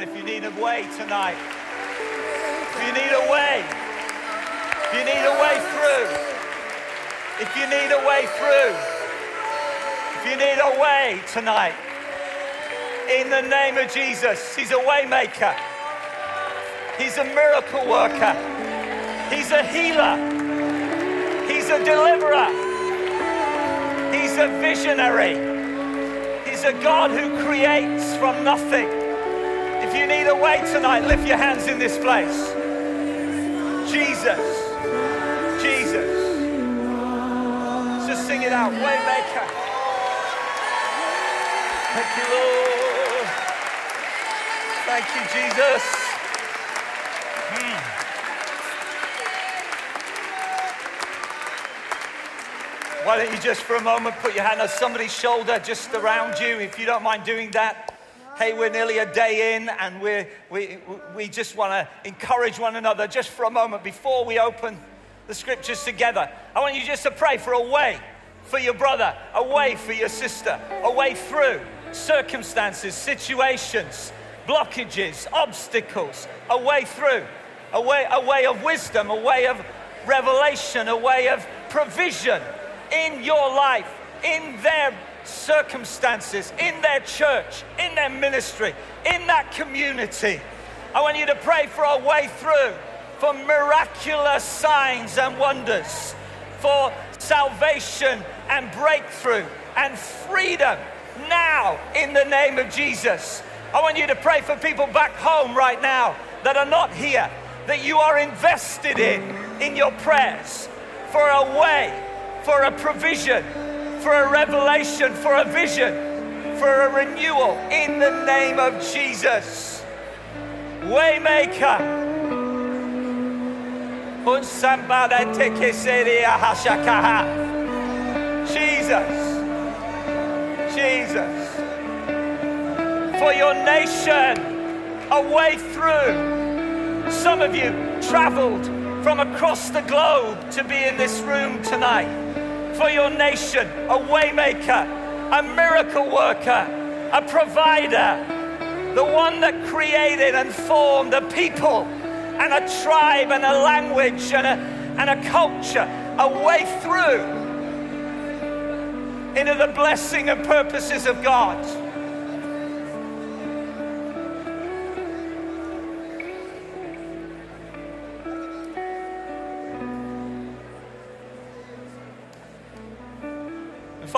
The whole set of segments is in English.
if you need a way tonight, if you need a way, if you need a way through, if you need a way through, if you need a way tonight, in the name of Jesus, He's a way maker. He's a miracle worker. He's a healer. He's a deliverer. He's a visionary. He's a God who creates from nothing. If you need a way tonight, lift your hands in this place. Jesus. Jesus. Just sing it out. Waymaker. Thank you, Lord. Thank you, Jesus. Hmm. Why don't you just for a moment put your hand on somebody's shoulder just around you, if you don't mind doing that. Hey, we're nearly a day in, and we're, we, we just want to encourage one another just for a moment before we open the scriptures together. I want you just to pray for a way for your brother, a way for your sister, a way through circumstances, situations, blockages, obstacles, a way through, a way, a way of wisdom, a way of revelation, a way of provision in your life, in their circumstances, in their church, in their ministry, in that community. I want you to pray for a way through, for miraculous signs and wonders, for salvation and breakthrough and freedom now in the name of Jesus. I want you to pray for people back home right now that are not here, that you are invested in, in your prayers for a way for a provision, for a revelation, for a vision, for a renewal in the name of Jesus. Waymaker. Jesus. Jesus. For your nation, a way through. Some of you traveled from across the globe to be in this room tonight for your nation, a waymaker, a miracle worker, a provider, the one that created and formed a people and a tribe and a language and a, and a culture, a way through into the blessing and purposes of God.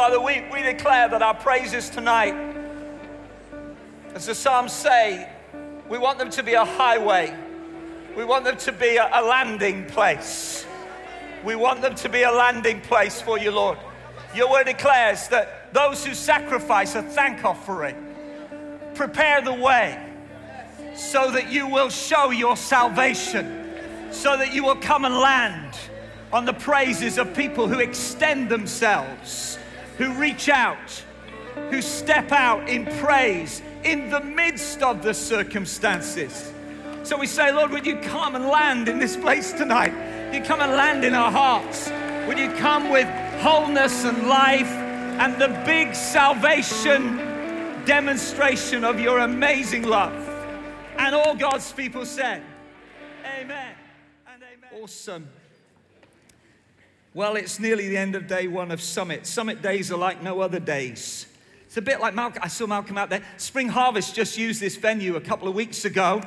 Father, we, we declare that our praises tonight, as the Psalms say, we want them to be a highway. We want them to be a, a landing place. We want them to be a landing place for you, Lord. Your word declares that those who sacrifice a thank offering prepare the way so that you will show your salvation, so that you will come and land on the praises of people who extend themselves who reach out, who step out in praise in the midst of the circumstances. So we say, Lord, would you come and land in this place tonight? Would you come and land in our hearts? Would you come with wholeness and life and the big salvation demonstration of your amazing love? And all God's people said, Amen and amen. Awesome. Well, it's nearly the end of day one of Summit. Summit days are like no other days. It's a bit like Malcolm. I saw Malcolm out there. Spring Harvest just used this venue a couple of weeks ago,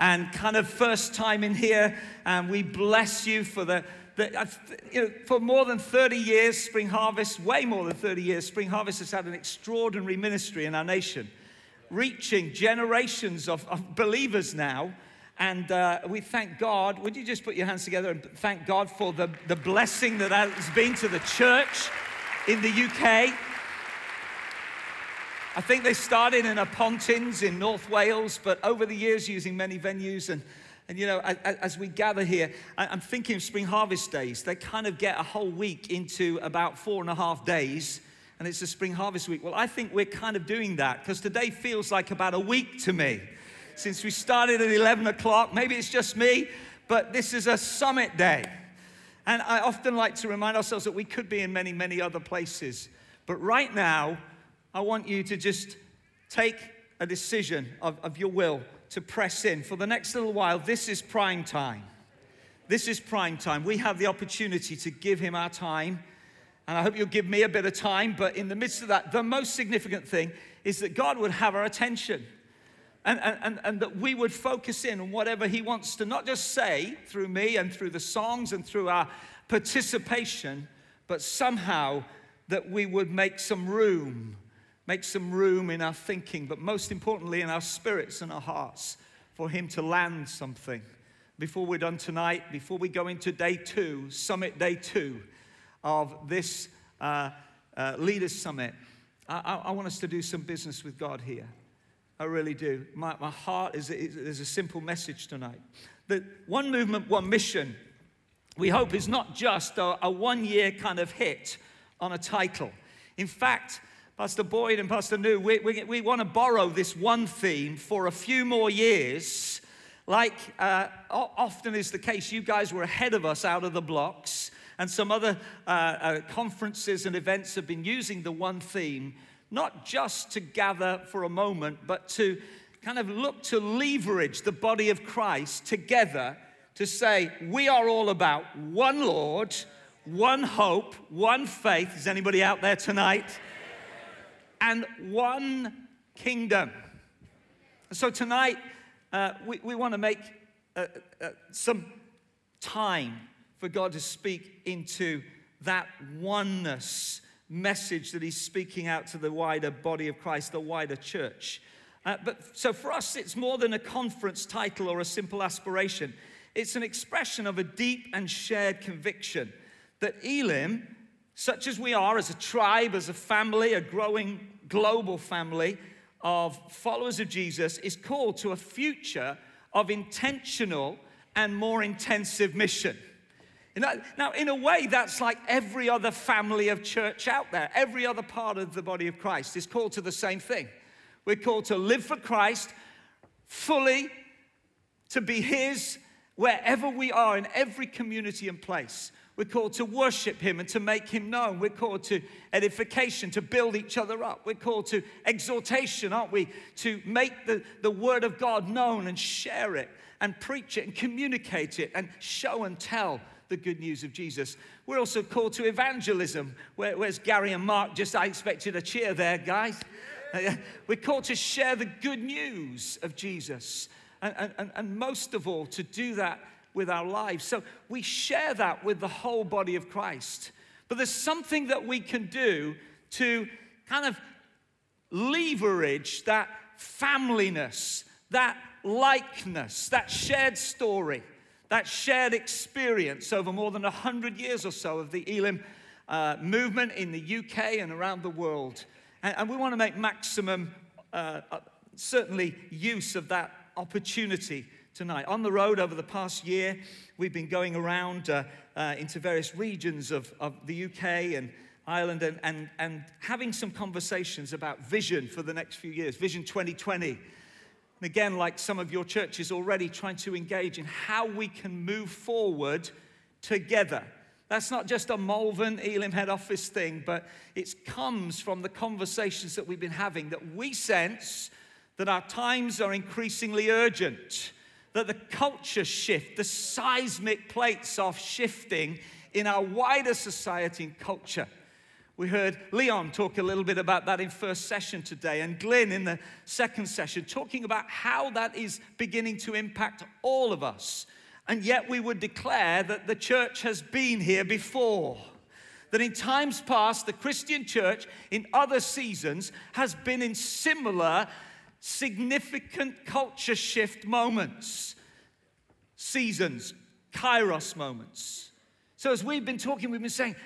and kind of first time in here. And we bless you for the, the uh, you know, for more than 30 years, Spring Harvest, way more than 30 years, Spring Harvest has had an extraordinary ministry in our nation, reaching generations of, of believers now and uh, we thank God. Would you just put your hands together and thank God for the, the blessing that has been to the church in the UK? I think they started in a Pontins in North Wales, but over the years using many venues. And, and you know, as we gather here, I'm thinking of Spring Harvest Days. They kind of get a whole week into about four and a half days, and it's a Spring Harvest Week. Well, I think we're kind of doing that because today feels like about a week to me since we started at 11 o'clock. Maybe it's just me, but this is a summit day. And I often like to remind ourselves that we could be in many, many other places. But right now, I want you to just take a decision of, of your will to press in. For the next little while, this is prime time. This is prime time. We have the opportunity to give him our time. And I hope you'll give me a bit of time. But in the midst of that, the most significant thing is that God would have our attention. And, and, and that we would focus in on whatever He wants to not just say through me and through the songs and through our participation, but somehow that we would make some room, make some room in our thinking, but most importantly in our spirits and our hearts for Him to land something. Before we're done tonight, before we go into day two, summit day two of this uh, uh, Leaders Summit, I, I, I want us to do some business with God here. I really do. My, my heart is, is, is a simple message tonight. That one movement, one mission, we hope is not just a, a one year kind of hit on a title. In fact, Pastor Boyd and Pastor New, we, we, we want to borrow this one theme for a few more years. Like uh, often is the case, you guys were ahead of us out of the blocks, and some other uh, uh, conferences and events have been using the one theme not just to gather for a moment, but to kind of look to leverage the body of Christ together to say, we are all about one Lord, one hope, one faith. Is anybody out there tonight? And one kingdom. So tonight, uh, we, we want to make uh, uh, some time for God to speak into that oneness message that he's speaking out to the wider body of Christ, the wider church. Uh, but so for us, it's more than a conference title or a simple aspiration. It's an expression of a deep and shared conviction that Elim, such as we are as a tribe, as a family, a growing global family of followers of Jesus, is called to a future of intentional and more intensive mission. Now, in a way, that's like every other family of church out there. Every other part of the body of Christ is called to the same thing. We're called to live for Christ fully, to be His wherever we are, in every community and place. We're called to worship Him and to make Him known. We're called to edification, to build each other up. We're called to exhortation, aren't we? To make the, the Word of God known and share it and preach it and communicate it and show and tell the good news of Jesus. We're also called to evangelism. Where, where's Gary and Mark? Just I expected a cheer there, guys. Uh, we're called to share the good news of Jesus. And, and, and most of all, to do that with our lives. So we share that with the whole body of Christ. But there's something that we can do to kind of leverage that familyness, that likeness, that shared story that shared experience over more than 100 years or so of the Elim uh, movement in the UK and around the world. And, and we want to make maximum, uh, uh, certainly, use of that opportunity tonight. On the road over the past year, we've been going around uh, uh, into various regions of, of the UK and Ireland and, and, and having some conversations about vision for the next few years, Vision 2020. And again, like some of your churches already, trying to engage in how we can move forward together. That's not just a Malvern Elim head office thing, but it comes from the conversations that we've been having that we sense that our times are increasingly urgent, that the culture shift, the seismic plates are shifting in our wider society and culture. We heard Leon talk a little bit about that in first session today, and Glyn in the second session, talking about how that is beginning to impact all of us. And yet, we would declare that the church has been here before. That in times past, the Christian church in other seasons has been in similar significant culture shift moments, seasons, kairos moments. So, as we've been talking, we've been saying,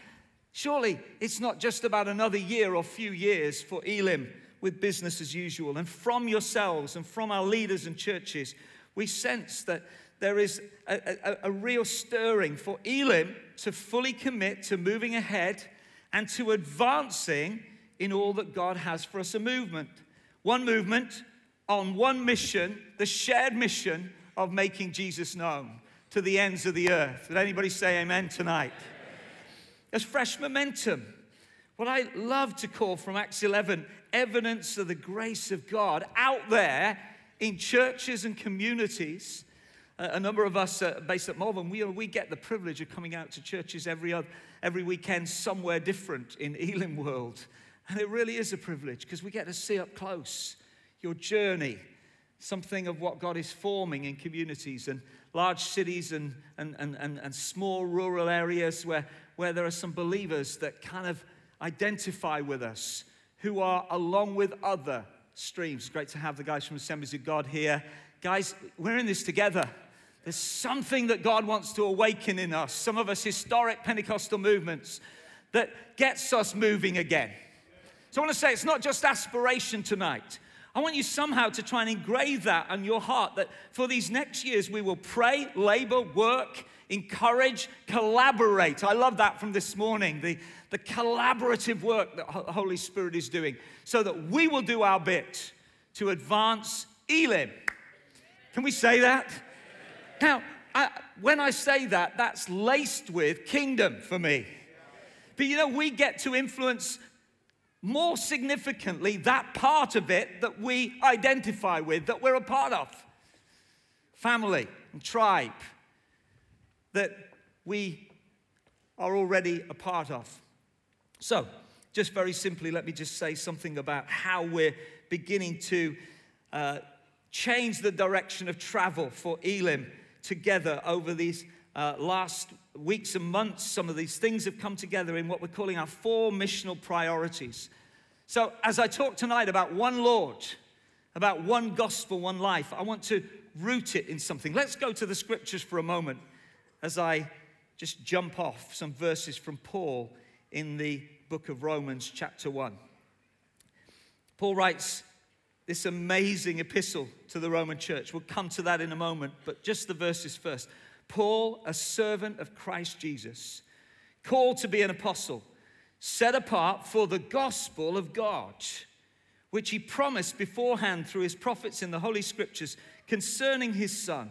Surely it's not just about another year or few years for Elim with business as usual. And from yourselves and from our leaders and churches, we sense that there is a, a, a, real stirring for Elim to fully commit to moving ahead and to advancing in all that God has for us a movement. One movement on one mission, the shared mission of making Jesus known. to the ends of the earth. Did anybody say amen tonight? There's fresh momentum. What I love to call from Acts 11 evidence of the grace of God out there in churches and communities. A number of us based at Malvern, we, we get the privilege of coming out to churches every, other, every weekend somewhere different in Elim World. And it really is a privilege because we get to see up close your journey, something of what God is forming in communities and large cities and, and, and, and, and small rural areas where, where there are some believers that kind of identify with us who are along with other streams. Great to have the guys from Assemblies of God here. Guys, we're in this together. There's something that God wants to awaken in us, some of us historic Pentecostal movements, that gets us moving again. So I want to say it's not just aspiration tonight. I want you somehow to try and engrave that on your heart that for these next years we will pray, labor, work, encourage, collaborate. I love that from this morning, the, the collaborative work that the Holy Spirit is doing, so that we will do our bit to advance Elim. Can we say that? Now, I, when I say that, that's laced with kingdom for me. But you know, we get to influence more significantly that part of it that we identify with, that we're a part of family and tribe that we are already a part of. So, just very simply, let me just say something about how we're beginning to uh, change the direction of travel for Elim together over these uh, last weeks and months. Some of these things have come together in what we're calling our four missional priorities. So, as I talk tonight about one Lord, about one gospel, one life, I want to root it in something. Let's go to the scriptures for a moment as I just jump off some verses from Paul in the book of Romans, chapter 1. Paul writes this amazing epistle to the Roman church. We'll come to that in a moment, but just the verses first. Paul, a servant of Christ Jesus, called to be an apostle, set apart for the gospel of God, which he promised beforehand through his prophets in the Holy Scriptures concerning his son,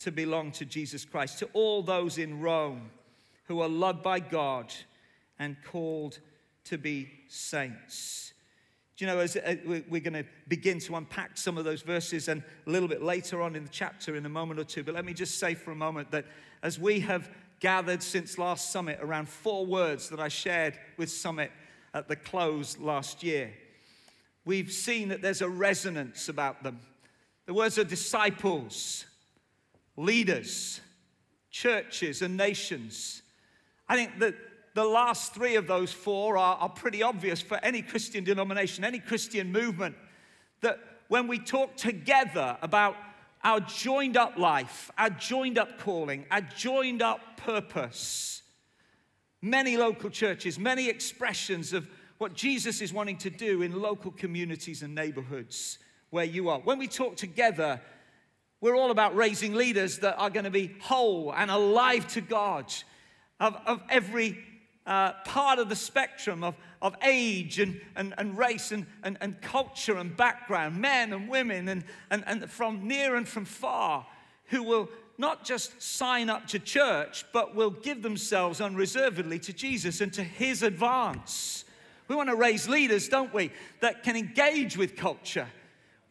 to belong to Jesus Christ, to all those in Rome who are loved by God and called to be saints. Do you know, as uh, we're going to begin to unpack some of those verses and a little bit later on in the chapter in a moment or two, but let me just say for a moment that as we have gathered since last summit around four words that I shared with Summit at the close last year, we've seen that there's a resonance about them. The words are disciples, leaders, churches, and nations. I think that the last three of those four are, are pretty obvious for any Christian denomination, any Christian movement. That when we talk together about our joined up life, our joined up calling, our joined up purpose, many local churches, many expressions of what Jesus is wanting to do in local communities and neighborhoods where you are. When we talk together, we're all about raising leaders that are going to be whole and alive to God of, of every uh, part of the spectrum of, of age and, and, and race and, and, and culture and background, men and women, and, and, and from near and from far, who will not just sign up to church, but will give themselves unreservedly to Jesus and to his advance. We want to raise leaders, don't we, that can engage with culture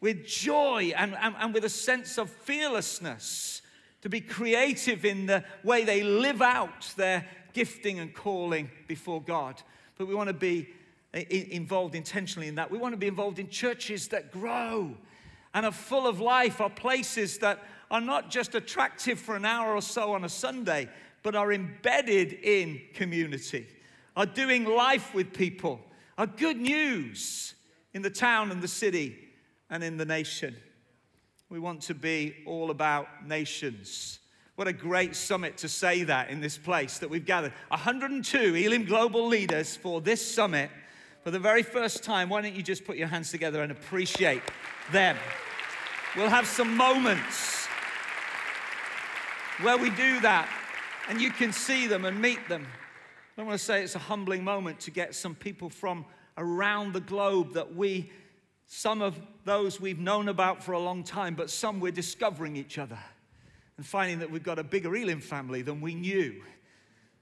with joy and, and, and with a sense of fearlessness, to be creative in the way they live out their gifting and calling before God. But we want to be involved intentionally in that. We want to be involved in churches that grow and are full of life, are places that are not just attractive for an hour or so on a Sunday, but are embedded in community, are doing life with people, are good news in the town and the city and in the nation. We want to be all about nations. What a great summit to say that in this place that we've gathered. 102 Elim global leaders for this summit for the very first time. Why don't you just put your hands together and appreciate them? We'll have some moments where we do that and you can see them and meet them. I want to say it's a humbling moment to get some people from around the globe that we, some of those we've known about for a long time, but some we're discovering each other and finding that we've got a bigger Elim family than we knew.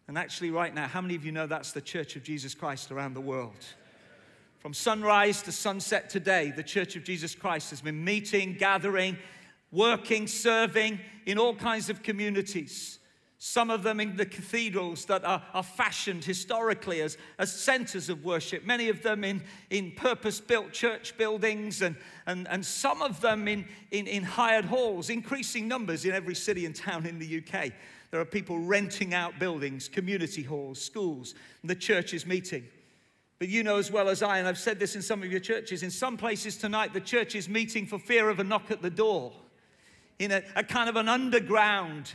And actually, right now, how many of you know that's the Church of Jesus Christ around the world? From sunrise to sunset today, the Church of Jesus Christ has been meeting, gathering, working, serving in all kinds of communities. Some of them in the cathedrals that are, are fashioned historically as, as centers of worship, many of them in, in purpose built church buildings, and, and, and some of them in, in, in hired halls, increasing numbers in every city and town in the UK. There are people renting out buildings, community halls, schools, and the church is meeting. But you know as well as I, and I've said this in some of your churches, in some places tonight, the church is meeting for fear of a knock at the door, in a, a kind of an underground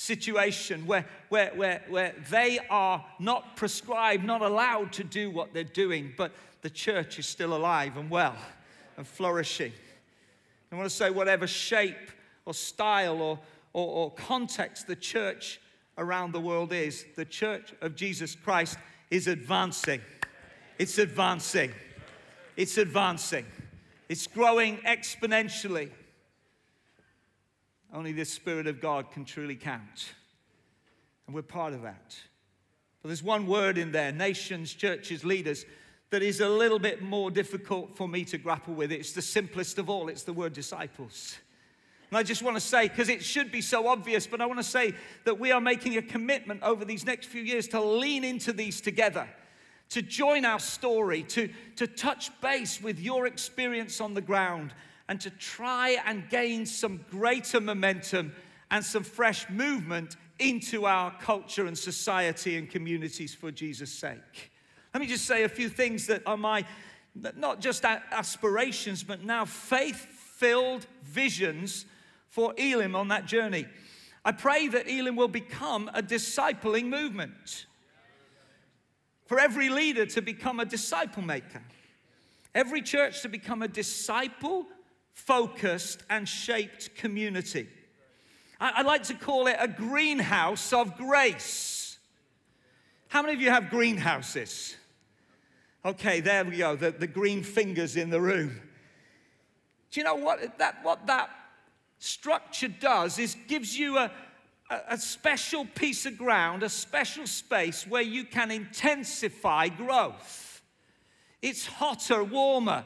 situation where, where, where, where they are not prescribed, not allowed to do what they're doing, but the church is still alive and well and flourishing. I want to say, whatever shape or style or, or, or context the church around the world is, the church of Jesus Christ is advancing. It's advancing. It's advancing. It's growing exponentially. Only the Spirit of God can truly count. And we're part of that. But there's one word in there nations, churches, leaders that is a little bit more difficult for me to grapple with. It's the simplest of all it's the word disciples. And I just want to say, because it should be so obvious, but I want to say that we are making a commitment over these next few years to lean into these together, to join our story, to, to touch base with your experience on the ground, and to try and gain some greater momentum and some fresh movement into our culture and society and communities for Jesus' sake. Let me just say a few things that are my, not just aspirations, but now faith filled visions for Elim on that journey. I pray that Elim will become a discipling movement. For every leader to become a disciple maker, every church to become a disciple focused and shaped community. I, I like to call it a greenhouse of grace. How many of you have greenhouses? Okay, there we go, the, the green fingers in the room. Do you know what that, what that structure does is gives you a, a, a special piece of ground, a special space where you can intensify growth. It's hotter, warmer.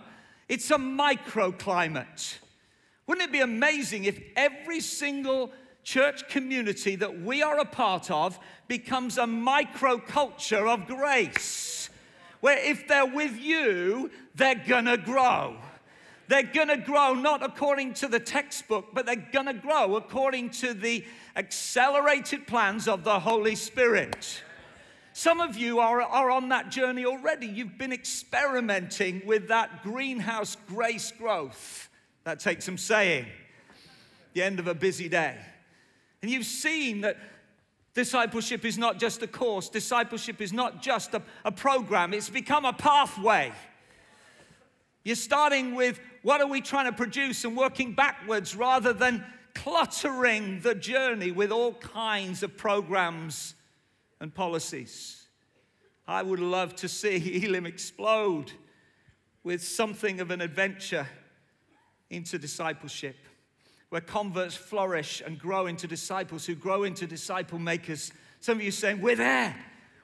It's a microclimate. Wouldn't it be amazing if every single church community that we are a part of becomes a microculture of grace? Where if they're with you, they're gonna grow. They're to grow not according to the textbook, but they're to grow according to the accelerated plans of the Holy Spirit. Some of you are, are on that journey already. You've been experimenting with that greenhouse grace growth. That takes some saying. The end of a busy day. And you've seen that discipleship is not just a course, discipleship is not just a, a program, it's become a pathway. You're starting with what are we trying to produce and working backwards rather than cluttering the journey with all kinds of programs and policies. I would love to see Elim explode with something of an adventure into discipleship, where converts flourish and grow into disciples who grow into disciple makers. Some of you saying, We're there.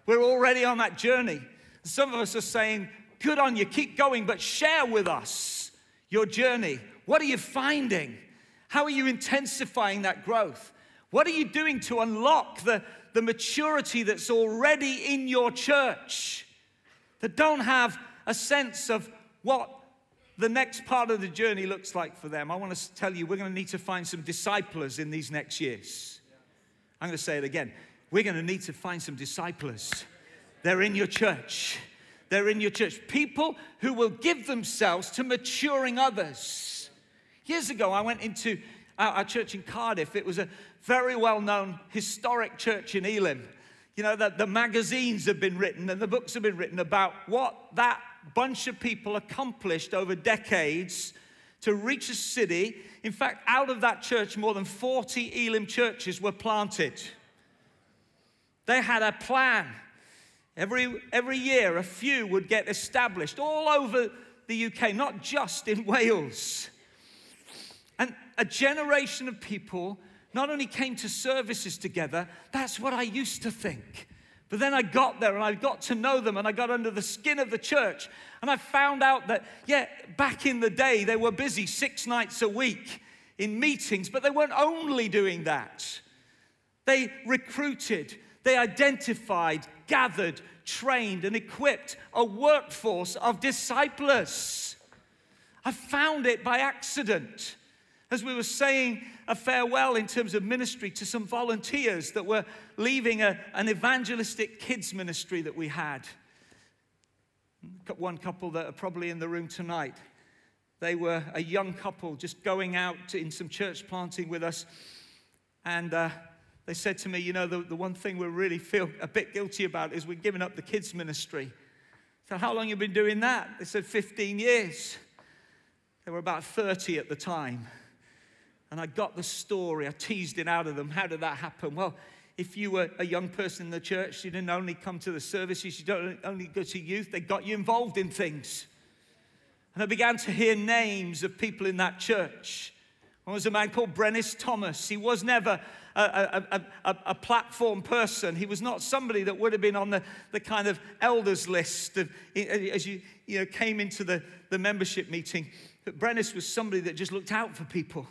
We're already on that journey. Some of us are saying, Good on you, keep going, but share with us your journey. What are you finding? How are you intensifying that growth? What are you doing to unlock the, the maturity that's already in your church that don't have a sense of what the next part of the journey looks like for them? I want to tell you, we're going to need to find some disciples in these next years. I'm going to say it again. We're going to need to find some disciples. They're in your church. They're in your church. People who will give themselves to maturing others. Years ago, I went into our, church in Cardiff, it was a very well known historic church in Elim. You know, that the magazines have been written and the books have been written about what that bunch of people accomplished over decades to reach a city. In fact, out of that church, more than 40 Elim churches were planted. They had a plan. Every, every year, a few would get established all over the UK, not just in Wales. A generation of people not only came to services together, that's what I used to think. But then I got there and I got to know them and I got under the skin of the church. And I found out that, yeah, back in the day, they were busy six nights a week in meetings, but they weren't only doing that. They recruited, they identified, gathered, trained, and equipped a workforce of disciples. I found it by accident as we were saying a farewell in terms of ministry to some volunteers that were leaving a, an evangelistic kids ministry that we had. One couple that are probably in the room tonight. They were a young couple just going out in some church planting with us. And uh, they said to me, You know, the, the one thing we really feel a bit guilty about is we're giving up the kids' ministry. So, how long have you been doing that? They said, 15 years. They were about 30 at the time. And I got the story. I teased it out of them. How did that happen? Well, if you were a young person in the church, you didn't only come to the services, you don't only go to youth, they got you involved in things. And I began to hear names of people in that church. One was a man called Brennis Thomas. He was never a, a, a, a, platform person. He was not somebody that would have been on the, the kind of elders list of, as you, you know, came into the, the membership meeting. But Brennis was somebody that just looked out for people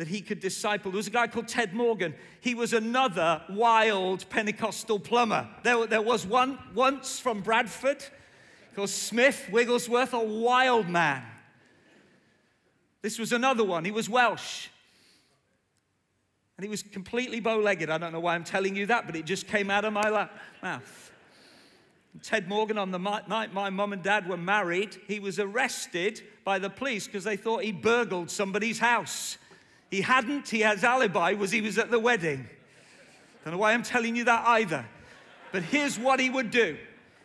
that he could disciple. There was a guy called Ted Morgan. He was another wild Pentecostal plumber. There, there was one once from Bradford called Smith Wigglesworth, a wild man. This was another one. He was Welsh. And he was completely bow legged. I don't know why I'm telling you that, but it just came out of my mouth. Ted Morgan, on the night my mum and dad were married, he was arrested by the police because they thought he burgled somebody's house. He hadn't, he has alibi, was he was at the wedding. Don't know why I'm telling you that either. But here's what he would do.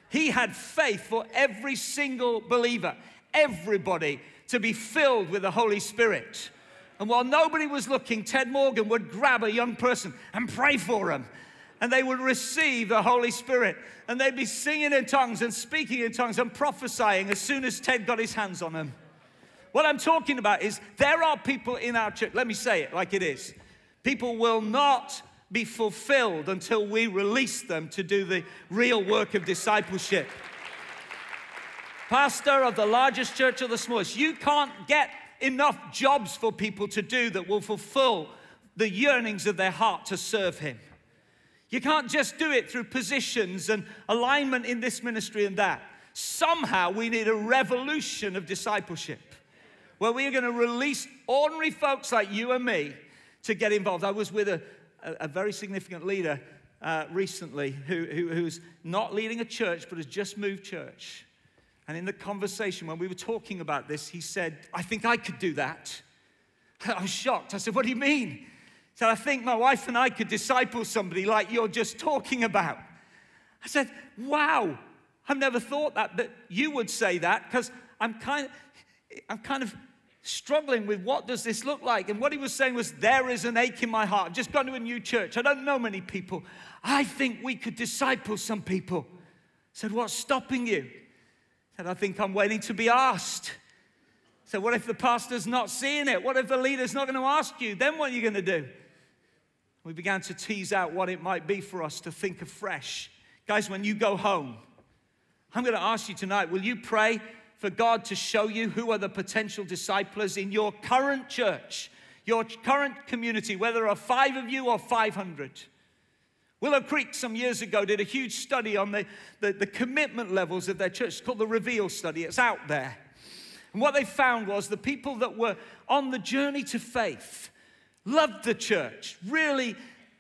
He had faith for every single believer, everybody to be filled with the Holy Spirit. And while nobody was looking, Ted Morgan would grab a young person and pray for them. And they would receive the Holy Spirit. And they'd be singing in tongues and speaking in tongues and prophesying as soon as Ted got his hands on them. What I'm talking about is there are people in our church, let me say it like it is. People will not be fulfilled until we release them to do the real work of discipleship. Pastor of the largest church or the smallest, you can't get enough jobs for people to do that will fulfill the yearnings of their heart to serve Him. You can't just do it through positions and alignment in this ministry and that. Somehow we need a revolution of discipleship where we are going to release ordinary folks like you and me to get involved. I was with a, a, a very significant leader uh, recently who, who, who's not leading a church but has just moved church. And in the conversation, when we were talking about this, he said, I think I could do that. I was shocked. I said, What do you mean? He said, I think my wife and I could disciple somebody like you're just talking about. I said, Wow, I've never thought that, but you would say that because I'm kind of, I'm kind of struggling with what does this look like. And what he was saying was, there is an ache in my heart. I've just gone to a new church. I don't know many people. I think we could disciple some people. I said, what's stopping you? I said, I think I'm waiting to be asked. Said, what if the pastor's not seeing it? What if the leader's not going to ask you? Then what are you going to do? We began to tease out what it might be for us to think afresh. Guys, when you go home, I'm going to ask you tonight, will you pray for God to show you who are the potential disciples in your current church, your current community, whether there are five of you or 500. Willow Creek, some years ago, did a huge study on the, the, the commitment levels of their church. It's called the Reveal Study, it's out there. And what they found was the people that were on the journey to faith loved the church, really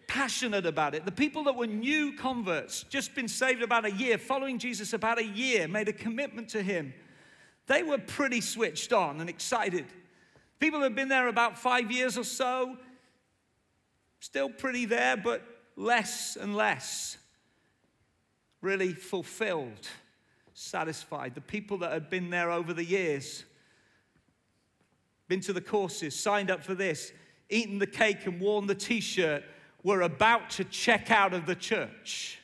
passionate about it. The people that were new converts, just been saved about a year, following Jesus about a year, made a commitment to Him they were pretty switched on and excited. People had been there about five years or so, still pretty there, but less and less really fulfilled, satisfied. The people that had been there over the years, been to the courses, signed up for this, eaten the cake and worn the t shirt, were about to check out of the church.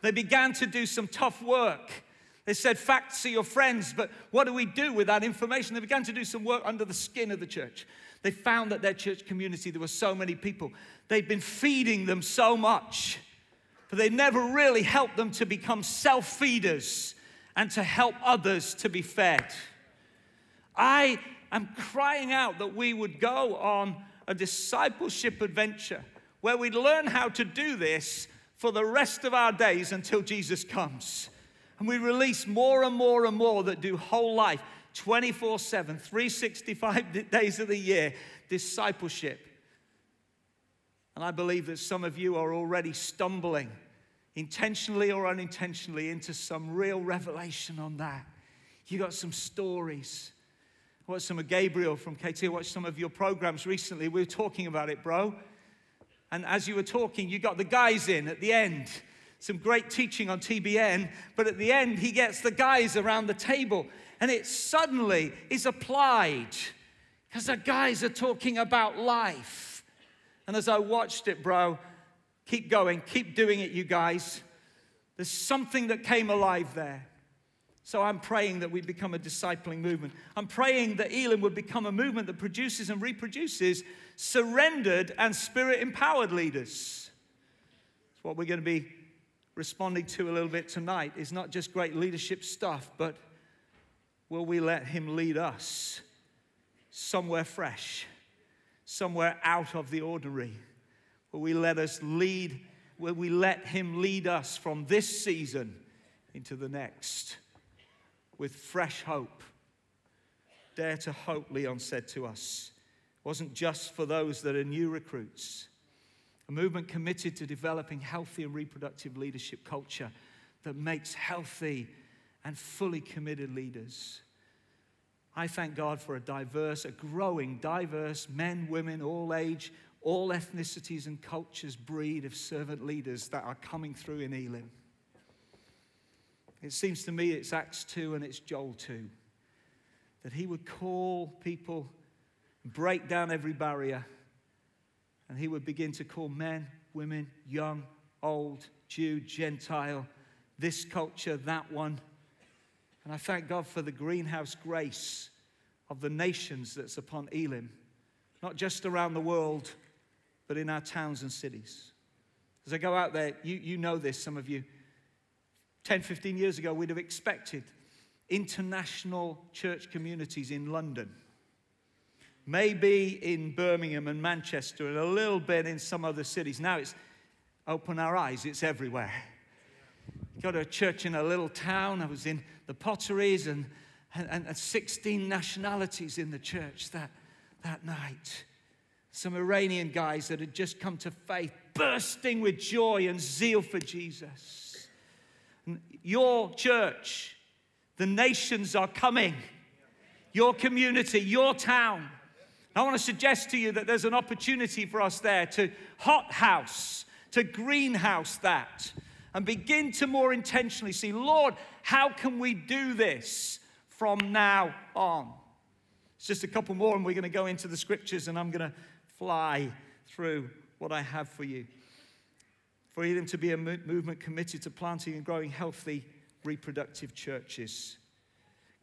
They began to do some tough work. They said, Facts are your friends, but what do we do with that information? They began to do some work under the skin of the church. They found that their church community, there were so many people. They'd been feeding them so much but they never really helped them to become self feeders and to help others to be fed. I am crying out that we would go on a discipleship adventure where we'd learn how to do this for the rest of our days until Jesus comes. And we release more and more and more that do whole life, 24 7, 365 days of the year, discipleship. And I believe that some of you are already stumbling intentionally or unintentionally, into some real revelation on that. You got some stories. I watched some of Gabriel from KT. I watched some of your programs recently. We were talking about it, bro. And as you were talking, you got the guys in at the end. Some great teaching on TBN, but at the end, he gets the guys around the table, and it suddenly is applied because the guys are talking about life. And as I watched it, bro, Keep going, keep doing it, you guys. There's something that came alive there. So I'm praying that we become a discipling movement. I'm praying that Elim would become a movement that produces and reproduces surrendered and spirit empowered leaders. It's what we're going to be responding to a little bit tonight is not just great leadership stuff, but will we let him lead us somewhere fresh, somewhere out of the ordinary? Will we let us lead, will we let Him lead us from this season into the next with fresh hope? Dare to hope, Leon said to us. It wasn't just for those that are new recruits. A movement committed to developing healthy and reproductive leadership culture that makes healthy and fully committed leaders. I thank God for a diverse, a growing, diverse men, women, all age, all ethnicities and cultures breed of servant leaders that are coming through in Elim. It seems to me it's Acts 2 and it's Joel 2 that he would call people, break down every barrier, and he would begin to call men, women, young, old, Jew, Gentile, this culture, that one. And I thank God for the greenhouse grace of the nations that's upon Elim, not just around the world, but in our towns and cities. As I go out there, you, you know this, some of you. 10, 15 years ago, we'd have expected international church communities in London, maybe in Birmingham and Manchester, and a little bit in some other cities. Now it's open our eyes, it's everywhere. Go to a church in a little town. I was in the potteries and, and, and 16 nationalities in the church that, that night some Iranian guys that had just come to faith, bursting with joy and zeal for Jesus. Your church, the nations are coming. Your community, your town. I want to suggest to you that there's an opportunity for us there to hothouse, to greenhouse that, and begin to more intentionally see, Lord, how can we do this from now on? It's just a couple more, and we're going to go into the scriptures, and I'm going to fly through what I have for you. For them to be a movement committed to planting and growing healthy, reproductive churches.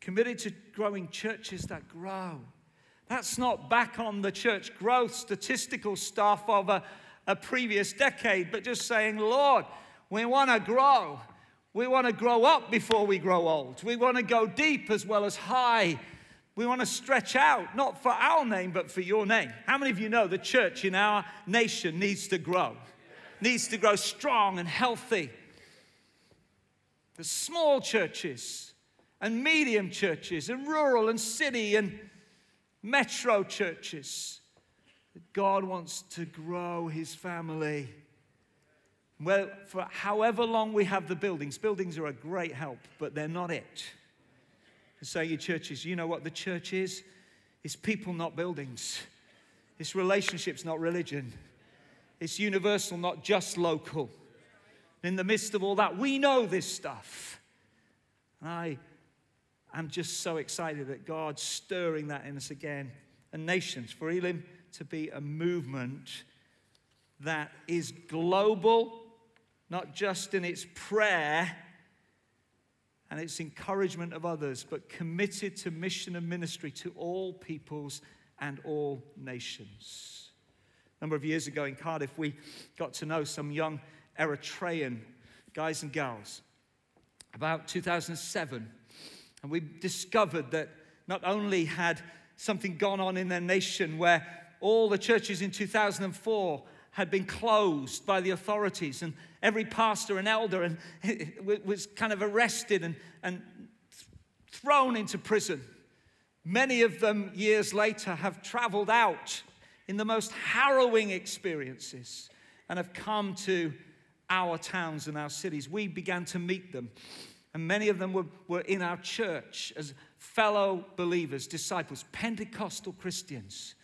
Committed to growing churches that grow. That's not back on the church growth statistical stuff of a, a previous decade, but just saying, Lord, we want to grow. We want to grow up before we grow old. We want to go deep as well as high we want to stretch out, not for our name, but for your name. How many of you know the church in our nation needs to grow? Needs to grow strong and healthy. The small churches and medium churches and rural and city and metro churches. God wants to grow his family. Well, for however long we have the buildings, buildings are a great help, but they're not it. So, your churches, you know what the church is? It's people, not buildings. It's relationships, not religion. It's universal, not just local. In the midst of all that, we know this stuff. And I am just so excited that God's stirring that in us again. And nations, for Elim to be a movement that is global, not just in its prayer and its encouragement of others, but committed to mission and ministry to all peoples and all nations. A number of years ago in Cardiff, we got to know some young Eritrean guys and gals about 2007. And we discovered that not only had something gone on in their nation where all the churches in 2004 had been closed by the authorities, and every pastor and elder and was kind of arrested and, and thrown into prison. Many of them, years later, have traveled out in the most harrowing experiences and have come to our towns and our cities. We began to meet them, and many of them were, were in our church as fellow believers, disciples, Pentecostal Christians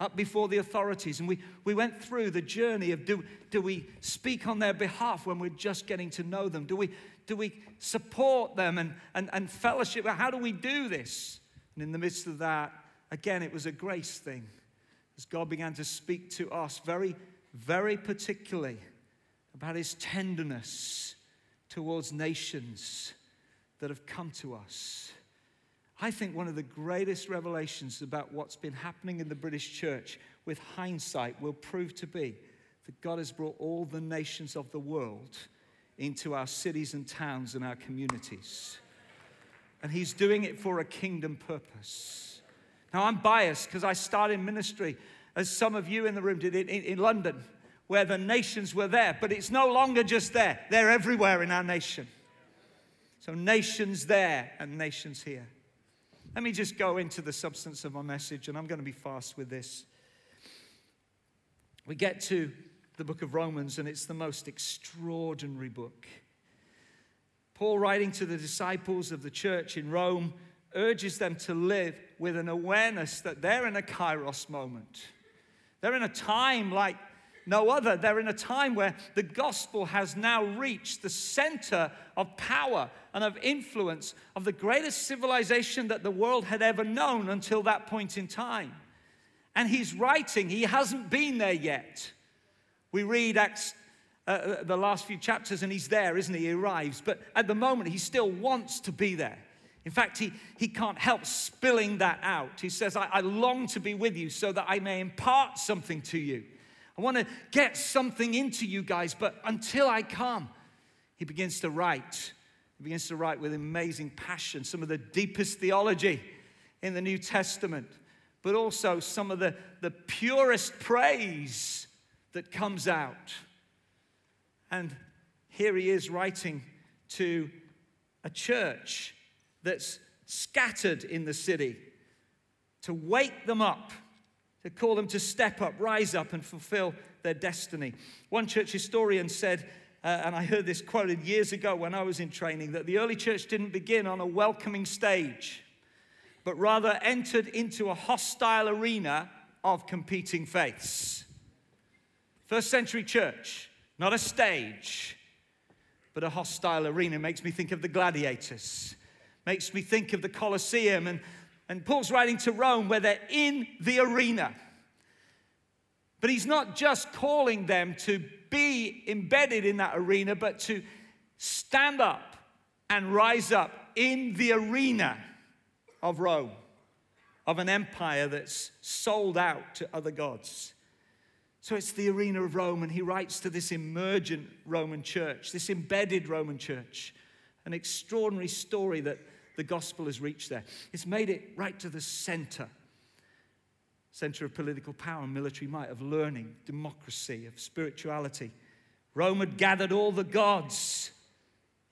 up before the authorities. And we, we went through the journey of do, do we speak on their behalf when we're just getting to know them? Do we, do we support them and, and, and fellowship? How do we do this? And in the midst of that, again, it was a grace thing as God began to speak to us very, very particularly about his tenderness towards nations that have come to us. I think one of the greatest revelations about what's been happening in the British church with hindsight will prove to be that God has brought all the nations of the world into our cities and towns and our communities. And He's doing it for a kingdom purpose. Now, I'm biased because I started ministry, as some of you in the room did, in, in London, where the nations were there. But it's no longer just there, they're everywhere in our nation. So, nations there and nations here. Let me just go into the substance of my message, and I'm going to be fast with this. We get to the book of Romans, and it's the most extraordinary book. Paul, writing to the disciples of the church in Rome, urges them to live with an awareness that they're in a kairos moment. They're in a time like no other. They're in a time where the gospel has now reached the center of power and of influence of the greatest civilization that the world had ever known until that point in time. And he's writing, he hasn't been there yet. We read Acts, uh, uh the last few chapters, and he's there, isn't he? He arrives. But at the moment, he still wants to be there. In fact, he, he can't help spilling that out. He says, I, I long to be with you so that I may impart something to you. I want to get something into you guys, but until I come, he begins to write. He begins to write with amazing passion some of the deepest theology in the New Testament, but also some of the, the purest praise that comes out. And here he is writing to a church that's scattered in the city to wake them up call them to step up, rise up, and fulfill their destiny. One church historian said, uh, and I heard this quoted years ago when I was in training, that the early church didn't begin on a welcoming stage, but rather entered into a hostile arena of competing faiths. First century church, not a stage, but a hostile arena. Makes me think of the gladiators, makes me think of the Colosseum and and Paul's writing to Rome where they're in the arena. But he's not just calling them to be embedded in that arena, but to stand up and rise up in the arena of Rome, of an empire that's sold out to other gods. So it's the arena of Rome, and he writes to this emergent Roman church, this embedded Roman church, an extraordinary story that the gospel has reached there. It's made it right to the center center of political power and military might, of learning, democracy, of spirituality. Rome had gathered all the gods.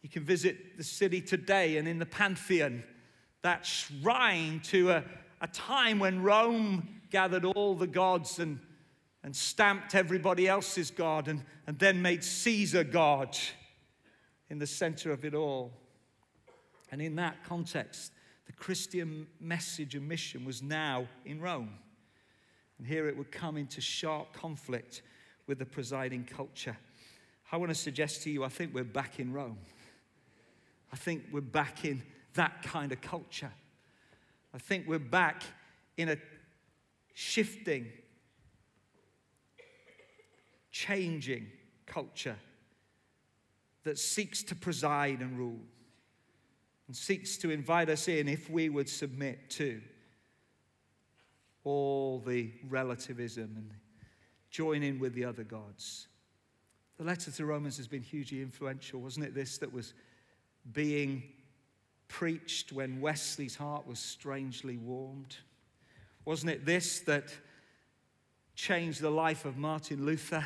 You can visit the city today and in the Pantheon, that shrine to a, a time when Rome gathered all the gods and, and stamped everybody else's God and, and then made Caesar God in the center of it all. And in that context, the Christian message and mission was now in Rome. And here it would come into sharp conflict with the presiding culture. I want to suggest to you, I think we're back in Rome. I think we're back in that kind of culture. I think we're back in a shifting, changing culture that seeks to preside and rule and seeks to invite us in if we would submit to all the relativism and join in with the other gods. The letter to Romans has been hugely influential, wasn't it? This that was being preached when Wesley's heart was strangely warmed. Wasn't it this that changed the life of Martin Luther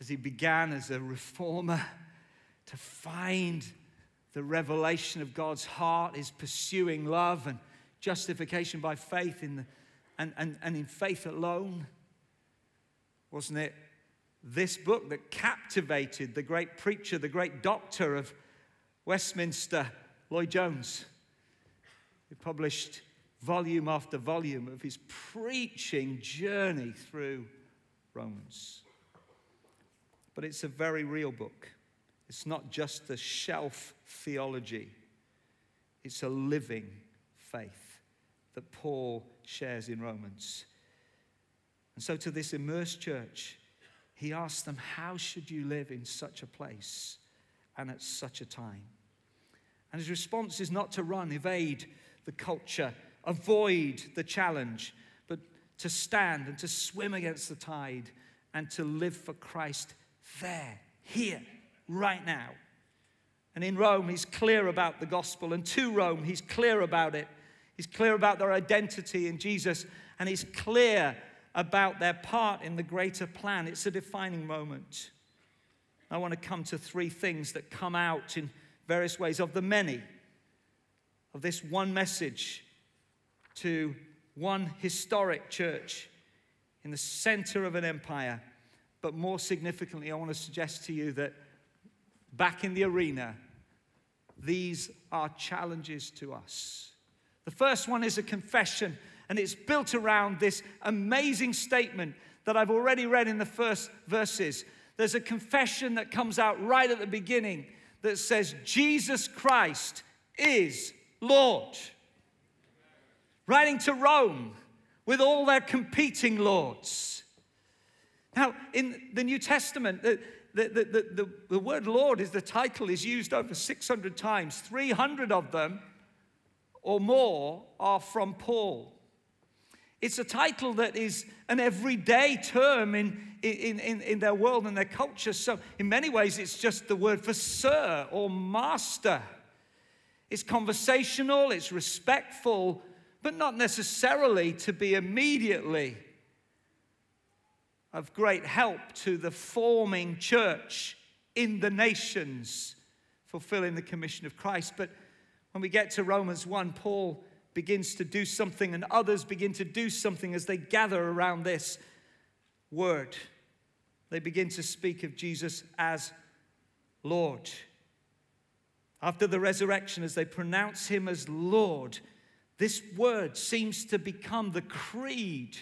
as he began as a reformer to find the revelation of God's heart, is pursuing love and justification by faith in the, and, and, and in faith alone? Wasn't it this book that captivated the great preacher, the great doctor of Westminster, Lloyd Jones, who published volume after volume of his preaching journey through Romans. But it's a very real book. It's not just a shelf theology, it's a living faith that Paul shares in Romans. And so, to this immersed church, he asks them, How should you live in such a place and at such a time? And his response is not to run, evade the culture, avoid the challenge, but to stand and to swim against the tide and to live for Christ there, here, right now. And in Rome, he's clear about the gospel. And to Rome, he's clear about it. He's clear about their identity in Jesus. And he's clear about their part in the greater plan. It's a defining moment. I want to come to three things that come out in various ways of the many of this one message to one historic church in the center of an empire. But more significantly, I want to suggest to you that back in the arena, these are challenges to us. The first one is a confession, and it's built around this amazing statement that I've already read in the first verses. There's a confession that comes out right at the beginning that says, Jesus Christ is Lord. Writing to Rome with all their competing lords. Now, in the New Testament, the, the, the, the, word Lord is the title is used over 600 times. 300 of them or more are from Paul. It's a title that is an everyday term in, in, in, in their world and their culture. So, in many ways, it's just the word for sir or master. It's conversational, it's respectful, but not necessarily to be immediately of great help to the forming church in the nations, fulfilling the commission of Christ. But when we get to Romans 1, Paul begins to do something, and others begin to do something as they gather around this word. They begin to speak of Jesus as Lord. After the resurrection, as they pronounce him as Lord, this word seems to become the creed,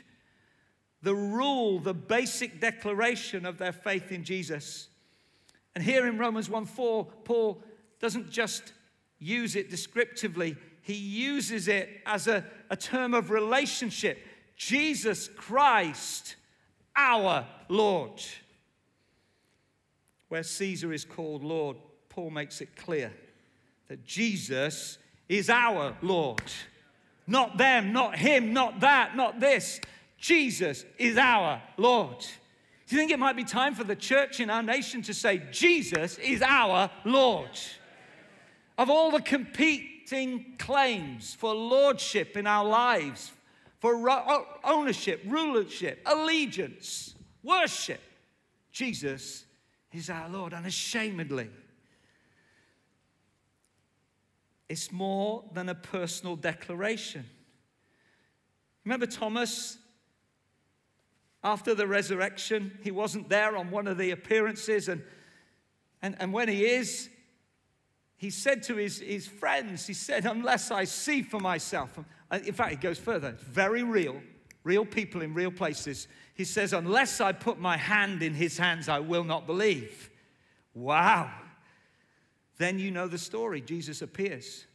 the rule, the basic declaration of their faith in Jesus. And here in Romans 1 4, Paul doesn't just use it descriptively, he uses it as a, a term of relationship. Jesus Christ, our Lord. Where Caesar is called Lord, Paul makes it clear that Jesus is our Lord. Not them, not him, not that, not this. Jesus is our Lord. Do you think it might be time for the church in our nation to say, Jesus is our Lord? Of all the competing claims for lordship in our lives, for ownership, rulership, allegiance, worship. Jesus is our Lord unashamedly. It's more than a personal declaration. Remember Thomas? After the resurrection, he wasn't there on one of the appearances, and, and, and when he is, he said to his, his friends, he said, Unless I see for myself, in fact, he goes further, it's very real, real people in real places. He says, Unless I put my hand in his hands, I will not believe. Wow. Then you know the story. Jesus appears.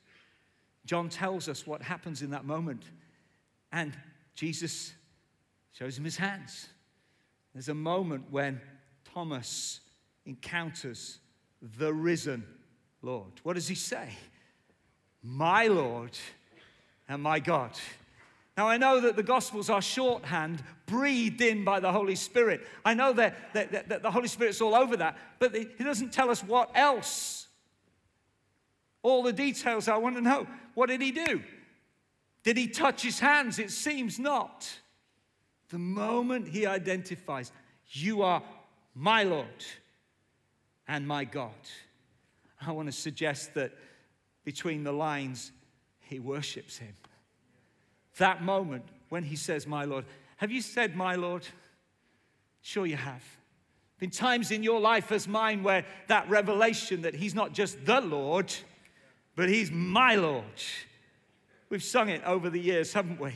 John tells us what happens in that moment. And Jesus shows him his hands. There's a moment when Thomas encounters the risen Lord. What does he say? My Lord and my God. Now, I know that the Gospels are shorthand, breathed in by the Holy Spirit. I know that, that, that, that the Holy Spirit's all over that, but He doesn't tell us what else. All the details I want to know. What did He do? Did He touch His hands? It seems not. The moment He identifies, You are my Lord and my God. I want to suggest that between the lines, he worships him. That moment when he says, My Lord. Have you said, My Lord? Sure, you have. Been times in your life as mine where that revelation that he's not just the Lord, but he's my Lord. We've sung it over the years, haven't we?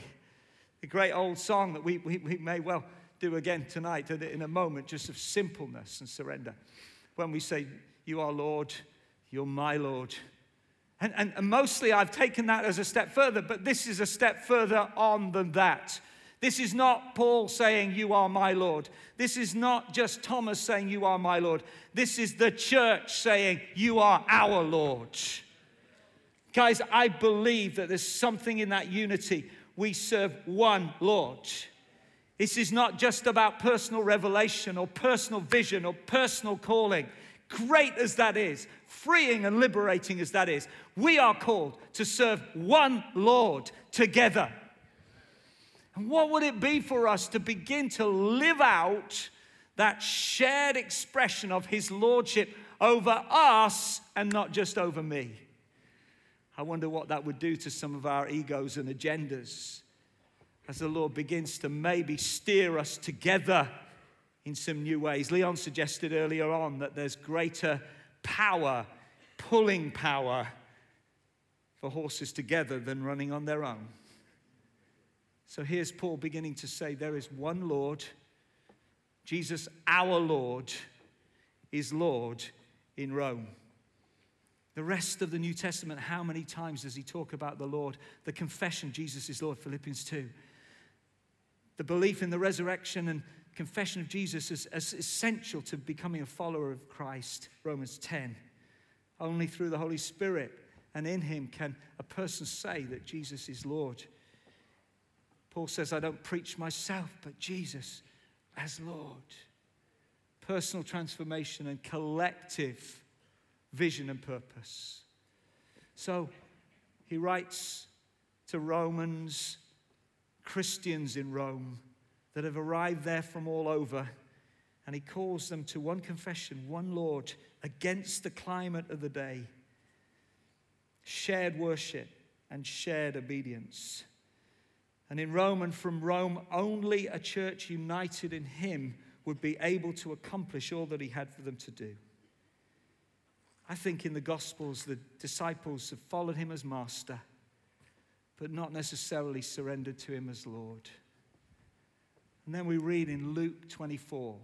A great old song that we, we, we may well do again tonight uh, in a moment just of simpleness and surrender. When we say, You are Lord, you're my Lord. And, and, and, mostly I've taken that as a step further, but this is a step further on than that. This is not Paul saying, You are my Lord. This is not just Thomas saying, You are my Lord. This is the church saying, You are our Lord. Guys, I believe that there's something in that unity. We serve one Lord. This is not just about personal revelation or personal vision or personal calling. Great as that is, freeing and liberating as that is, we are called to serve one Lord together. And what would it be for us to begin to live out that shared expression of His Lordship over us and not just over me? I wonder what that would do to some of our egos and agendas as the Lord begins to maybe steer us together in some new ways. Leon suggested earlier on that there's greater power, pulling power for horses together than running on their own. So here's Paul beginning to say there is one Lord. Jesus, our Lord, is Lord in Rome. The rest of the New Testament, how many times does he talk about the Lord? The confession, Jesus is Lord, Philippians 2. The belief in the resurrection and confession of Jesus is as essential to becoming a follower of Christ, Romans 10. Only through the Holy Spirit and in Him can a person say that Jesus is Lord. Paul says, I don't preach myself, but Jesus as Lord. Personal transformation and collective vision and purpose. So he writes to Romans, Christians in Rome that have arrived there from all over. And he calls them to one confession, one Lord, against the climate of the day, shared worship and shared obedience. And in Rome and from Rome, only a church united in him would be able to accomplish all that he had for them to do. I think in the Gospels, the disciples have followed him as master, but not necessarily surrendered to him as Lord. And then we read in Luke 24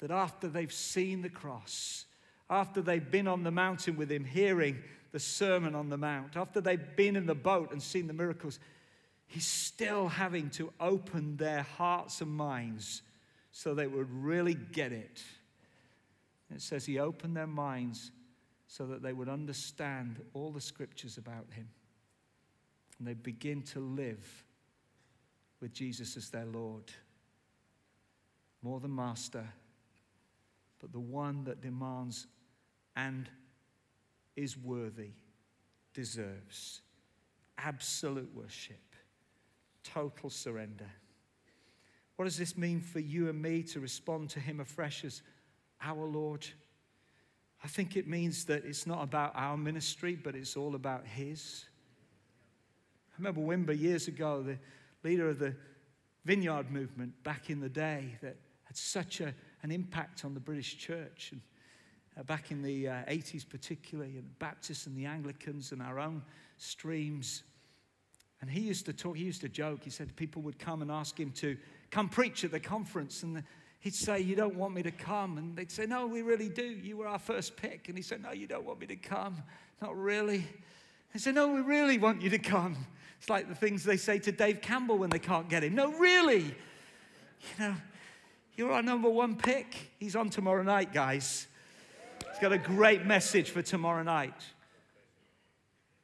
that after they've seen the cross, after they've been on the mountain with him, hearing the Sermon on the Mount, after they've been in the boat and seen the miracles, he's still having to open their hearts and minds so they would really get it. it says he opened their minds so that they would understand all the scriptures about him. And they begin to live with Jesus as their Lord more than master, but the one that demands and is worthy, deserves absolute worship, total surrender. What does this mean for you and me to respond to Him afresh as our Lord? I think it means that it's not about our ministry, but it's all about His. I remember Wimber years ago, the leader of the vineyard movement back in the day, that had such a, an impact on the British church. And, uh, back in the uh, 80s, particularly, and the Baptists and the Anglicans and our own streams. And he used to talk, he used to joke. He said people would come and ask him to come preach at the conference. And he'd say, You don't want me to come. And they'd say, No, we really do. You were our first pick. And he said, No, you don't want me to come. Not really. They said, No, we really want you to come. It's like the things they say to Dave Campbell when they can't get him. No, really. You know, you're our number one pick. He's on tomorrow night, guys. He's got a great message for tomorrow night.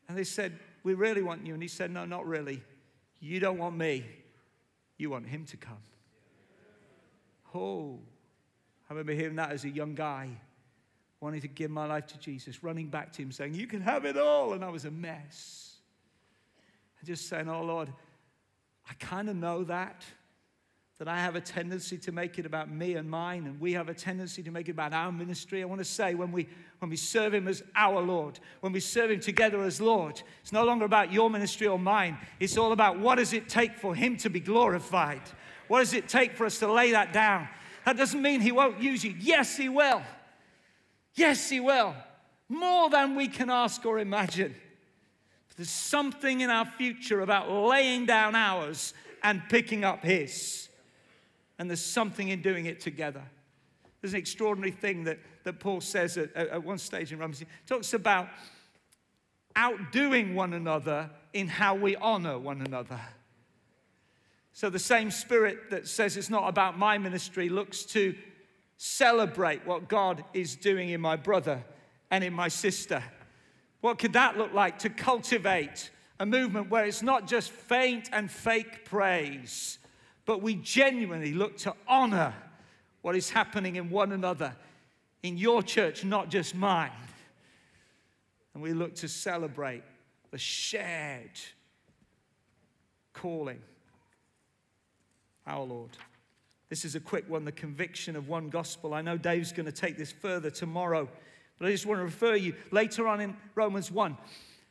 And they said, We really want you. And he said, No, not really. You don't want me. You want him to come. Oh, I remember hearing that as a young guy, wanting to give my life to Jesus, running back to him, saying, You can have it all. And I was a mess. And just saying, Oh Lord, I kind of know that that I have a tendency to make it about me and mine, and we have a tendency to make it about our ministry. I want to say when we, when we serve Him as our Lord, when we serve Him together as Lord, it's no longer about your ministry or mine. It's all about what does it take for Him to be glorified? What does it take for us to lay that down? That doesn't mean He won't use you. Yes, He will. Yes, He will. More than we can ask or imagine. But there's something in our future about laying down ours and picking up His and there's something in doing it together. There's an extraordinary thing that, that Paul says at, at one stage in Romans. He talks about outdoing one another in how we honor one another. So the same spirit that says it's not about my ministry looks to celebrate what God is doing in my brother and in my sister. What could that look like to cultivate a movement where it's not just faint and fake praise, but we genuinely look to honor what is happening in one another, in your church, not just mine. And we look to celebrate the shared calling, our Lord. This is a quick one the conviction of one gospel. I know Dave's going to take this further tomorrow, but I just want to refer you later on in Romans 1.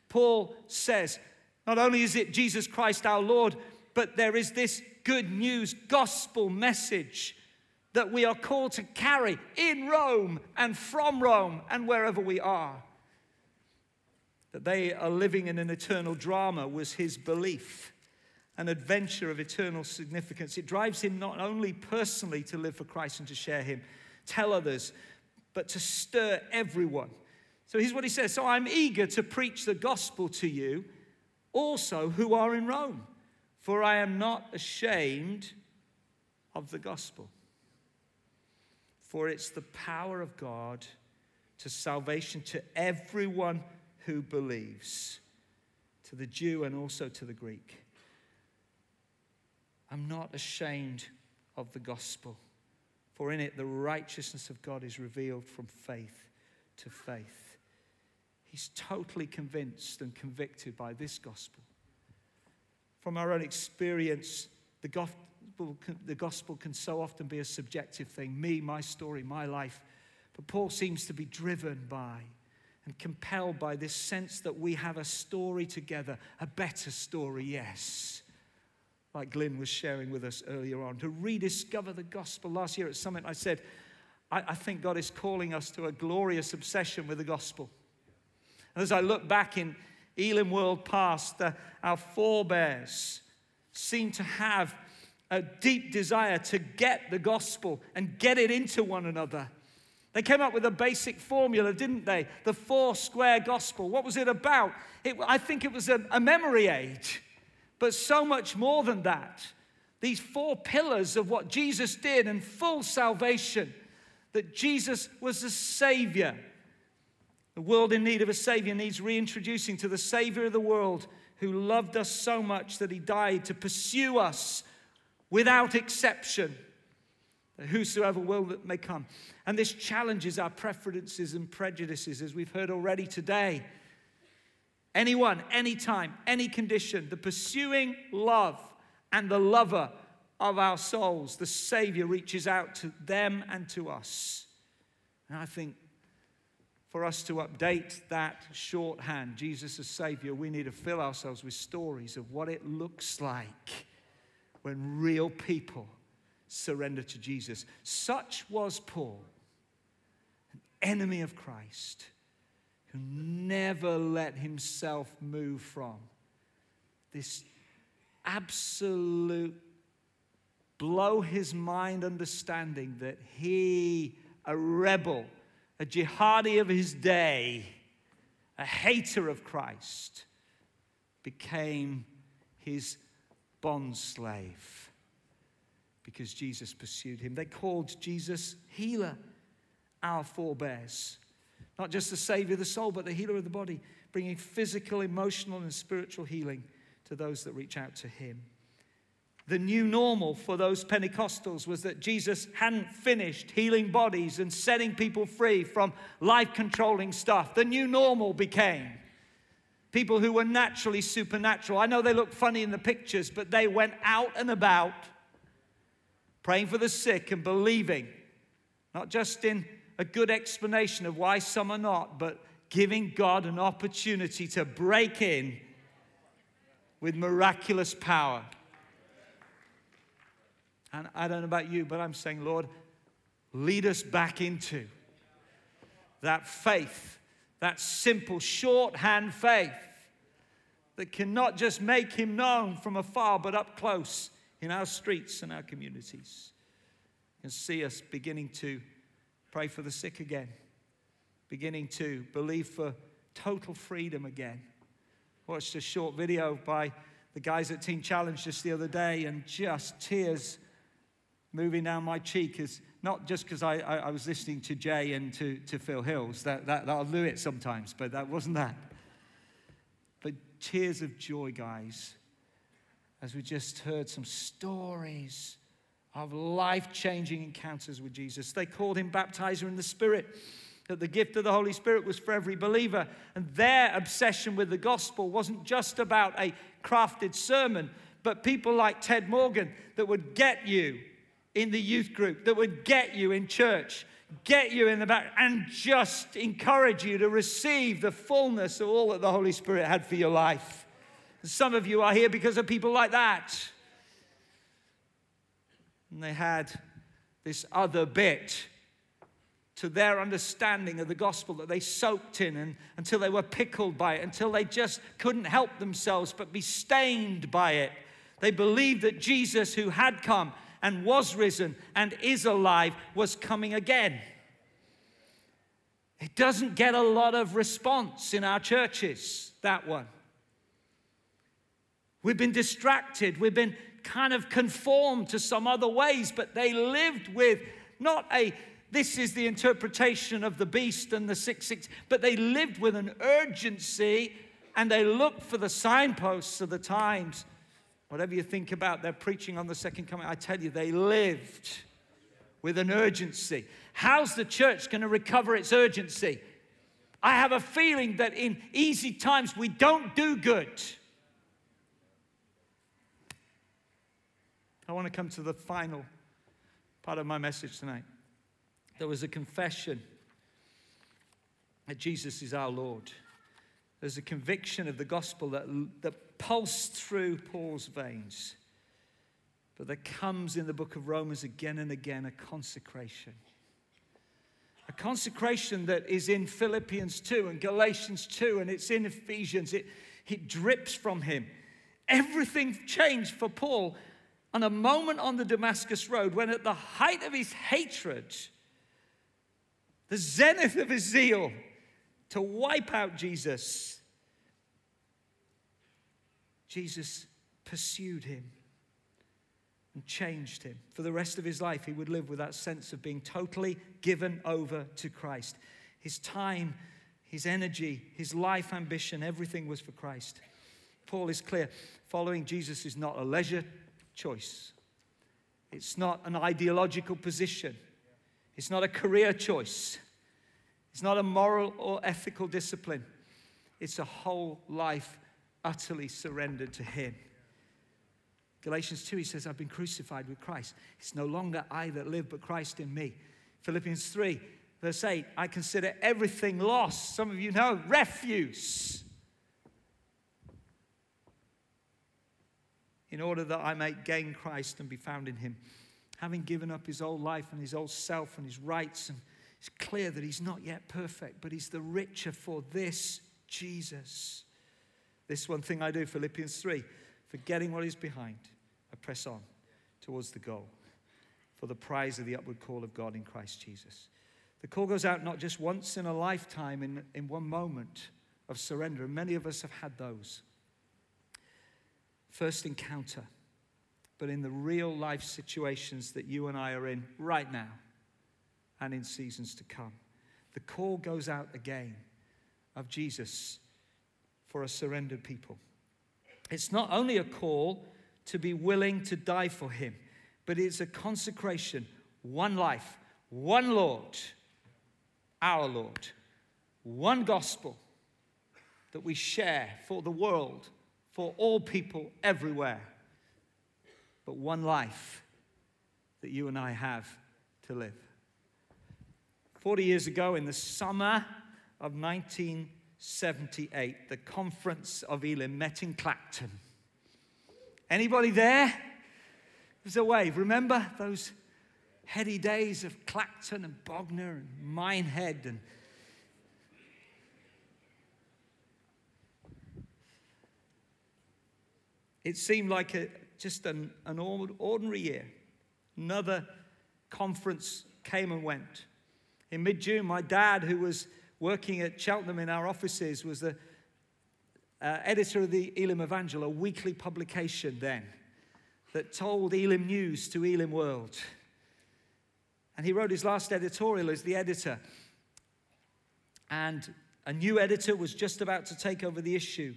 Paul says, not only is it Jesus Christ our Lord, but there is this good news gospel message that we are called to carry in Rome and from Rome and wherever we are. That they are living in an eternal drama was his belief, an adventure of eternal significance. It drives him not only personally to live for Christ and to share him, tell others, but to stir everyone. So here's what he says So I'm eager to preach the gospel to you also who are in Rome for I am not ashamed of the gospel. For it's the power of God to salvation to everyone who believes, to the Jew and also to the Greek. I'm not ashamed of the gospel, for in it the righteousness of God is revealed from faith to faith. He's totally convinced and convicted by this gospel from our own experience, the gospel, the gospel can so often be a subjective thing me, my story, my life. But Paul seems to be driven by and compelled by this sense that we have a story together, a better story, yes. Like Glyn was sharing with us earlier on, to rediscover the gospel. Last year at Summit, I said, I, I think God is calling us to a glorious obsession with the gospel. And as I look back in, Elim world past, uh, our forebears seem to have a deep desire to get the gospel and get it into one another. They came up with a basic formula, didn't they? The four square gospel. What was it about? It, I think it was a, a memory aid, but so much more than that. These four pillars of what Jesus did and full salvation that Jesus was the Savior, the world in need of a Savior needs reintroducing to the Savior of the world who loved us so much that he died to pursue us without exception. Whosoever will that may come. And this challenges our preferences and prejudices, as we've heard already today. Anyone, anytime, any condition, the pursuing love and the lover of our souls, the Savior reaches out to them and to us. And I think for us to update that shorthand, Jesus as Savior, we need to fill ourselves with stories of what it looks like when real people surrender to Jesus. Such was Paul. An enemy of Christ, who never let himself move from this absolute blow his mind understanding that he, a rebel, a jihadi of his day, a hater of Christ, became his bond slave because Jesus pursued him. They called Jesus healer, our forebears. Not just the savior of the soul, but the healer of the body, bringing physical, emotional, and spiritual healing to those that reach out to him. The new normal for those Pentecostals was that Jesus hadn't finished healing bodies and setting people free from life controlling stuff. The new normal became people who were naturally supernatural. I know they look funny in the pictures, but they went out and about praying for the sick and believing, not just in a good explanation of why some are not, but giving God an opportunity to break in with miraculous power. And I don't know about you, but I'm saying, Lord, lead us back into that faith, that simple shorthand faith that can not just make him known from afar, but up close in our streets and our communities. And see us beginning to pray for the sick again, beginning to believe for total freedom again. Watched a short video by the guys at Teen Challenge just the other day, and just tears moving down my cheek is not just because I, I, I, was listening to Jay and to, to Phil Hills, that, that, that'll do it sometimes, but that wasn't that. But tears of joy, guys, as we just heard some stories of life changing encounters with Jesus. They called him baptizer in the Spirit, that the gift of the Holy Spirit was for every believer. And their obsession with the gospel wasn't just about a crafted sermon, but people like Ted Morgan that would get you in the youth group that would get you in church, get you in the back, and just encourage you to receive the fullness of all that the Holy Spirit had for your life. Some of you are here because of people like that. And they had this other bit to their understanding of the gospel that they soaked in and, until they were pickled by it, until they just couldn't help themselves but be stained by it. They believed that Jesus, who had come, and was risen and is alive was coming again. It doesn't get a lot of response in our churches, that one. We've been distracted, we've been kind of conformed to some other ways, but they lived with not a this is the interpretation of the beast and the six six, but they lived with an urgency and they looked for the signposts of the times Whatever you think about their preaching on the second coming, I tell you, they lived with an urgency. How's the church going to recover its urgency? I have a feeling that in easy times we don't do good. I want to come to the final part of my message tonight. There was a confession that Jesus is our Lord. There's a conviction of the gospel that, that pulsed through Paul's veins. But there comes in the book of Romans again and again a consecration. A consecration that is in Philippians 2 and Galatians 2 and it's in Ephesians. It, it drips from him. Everything changed for Paul on a moment on the Damascus Road when, at the height of his hatred, the zenith of his zeal to wipe out Jesus, Jesus pursued him and changed him. For the rest of his life, he would live with that sense of being totally given over to Christ. His time, his energy, his life ambition, everything was for Christ. Paul is clear following Jesus is not a leisure choice, it's not an ideological position, it's not a career choice, it's not a moral or ethical discipline, it's a whole life utterly surrendered to Him. Galatians 2, he says, I've been crucified with Christ. It's no longer I that live, but Christ in me. Philippians 3, verse 8, I consider everything lost. Some of you know, refuse. In order that I may gain Christ and be found in him. Having given up his old life and his old self and his rights and It's clear that he's not yet perfect, but he's the richer for this Jesus. This one thing I do, Philippians 3, forgetting what is behind, I press on towards the goal for the prize of the upward call of God in Christ Jesus. The call goes out not just once in a lifetime, in, in one moment of surrender, and many of us have had those. First encounter, but in the real life situations that you and I are in right now and in seasons to come. The call goes out again of Jesus for a surrendered people. It's not only a call to be willing to die for Him, but it's a consecration, one life, one Lord, our Lord, one gospel that we share for the world, for all people everywhere, but one life that you and I have to live. 40 years ago, in the summer of 1978, the Conference of Elim met in Clacton. Anybody there? There's a wave. Remember those heady days of Clacton and Bognor and Minehead and It seemed like a, just an, an ordinary year. Another conference came and went. In mid June, my dad, who was working at Cheltenham in our offices, was the uh, editor of the Elim Evangel, a weekly publication then that told Elim news to Elim World. And he wrote his last editorial as the editor. And a new editor was just about to take over the issue.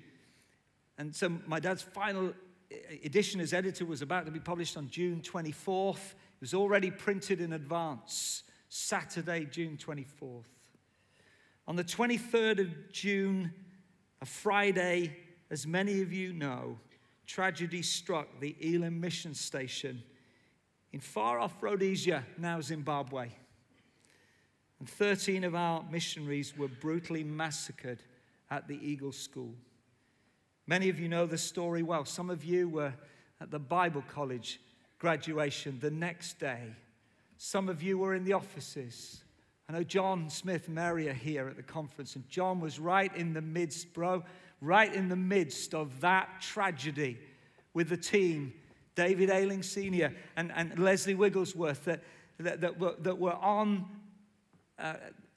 And so my dad's final uh, edition as editor was about to be published on June 24th. It was already printed in advance. Saturday, June 24th. On the 23rd of June, a Friday, as many of you know, tragedy struck the Elim mission station in far off Rhodesia, now Zimbabwe. And 13 of our missionaries were brutally massacred at the Eagle School. Many of you know the story well. Some of you were at the Bible college graduation the next day some of you were in the offices. I know John Smith Mary are here at the conference, and John was right in the midst, bro, right in the midst of that tragedy with the team, David Ayling Sr. and, and Leslie Wigglesworth, that, that, that, were, that were on uh,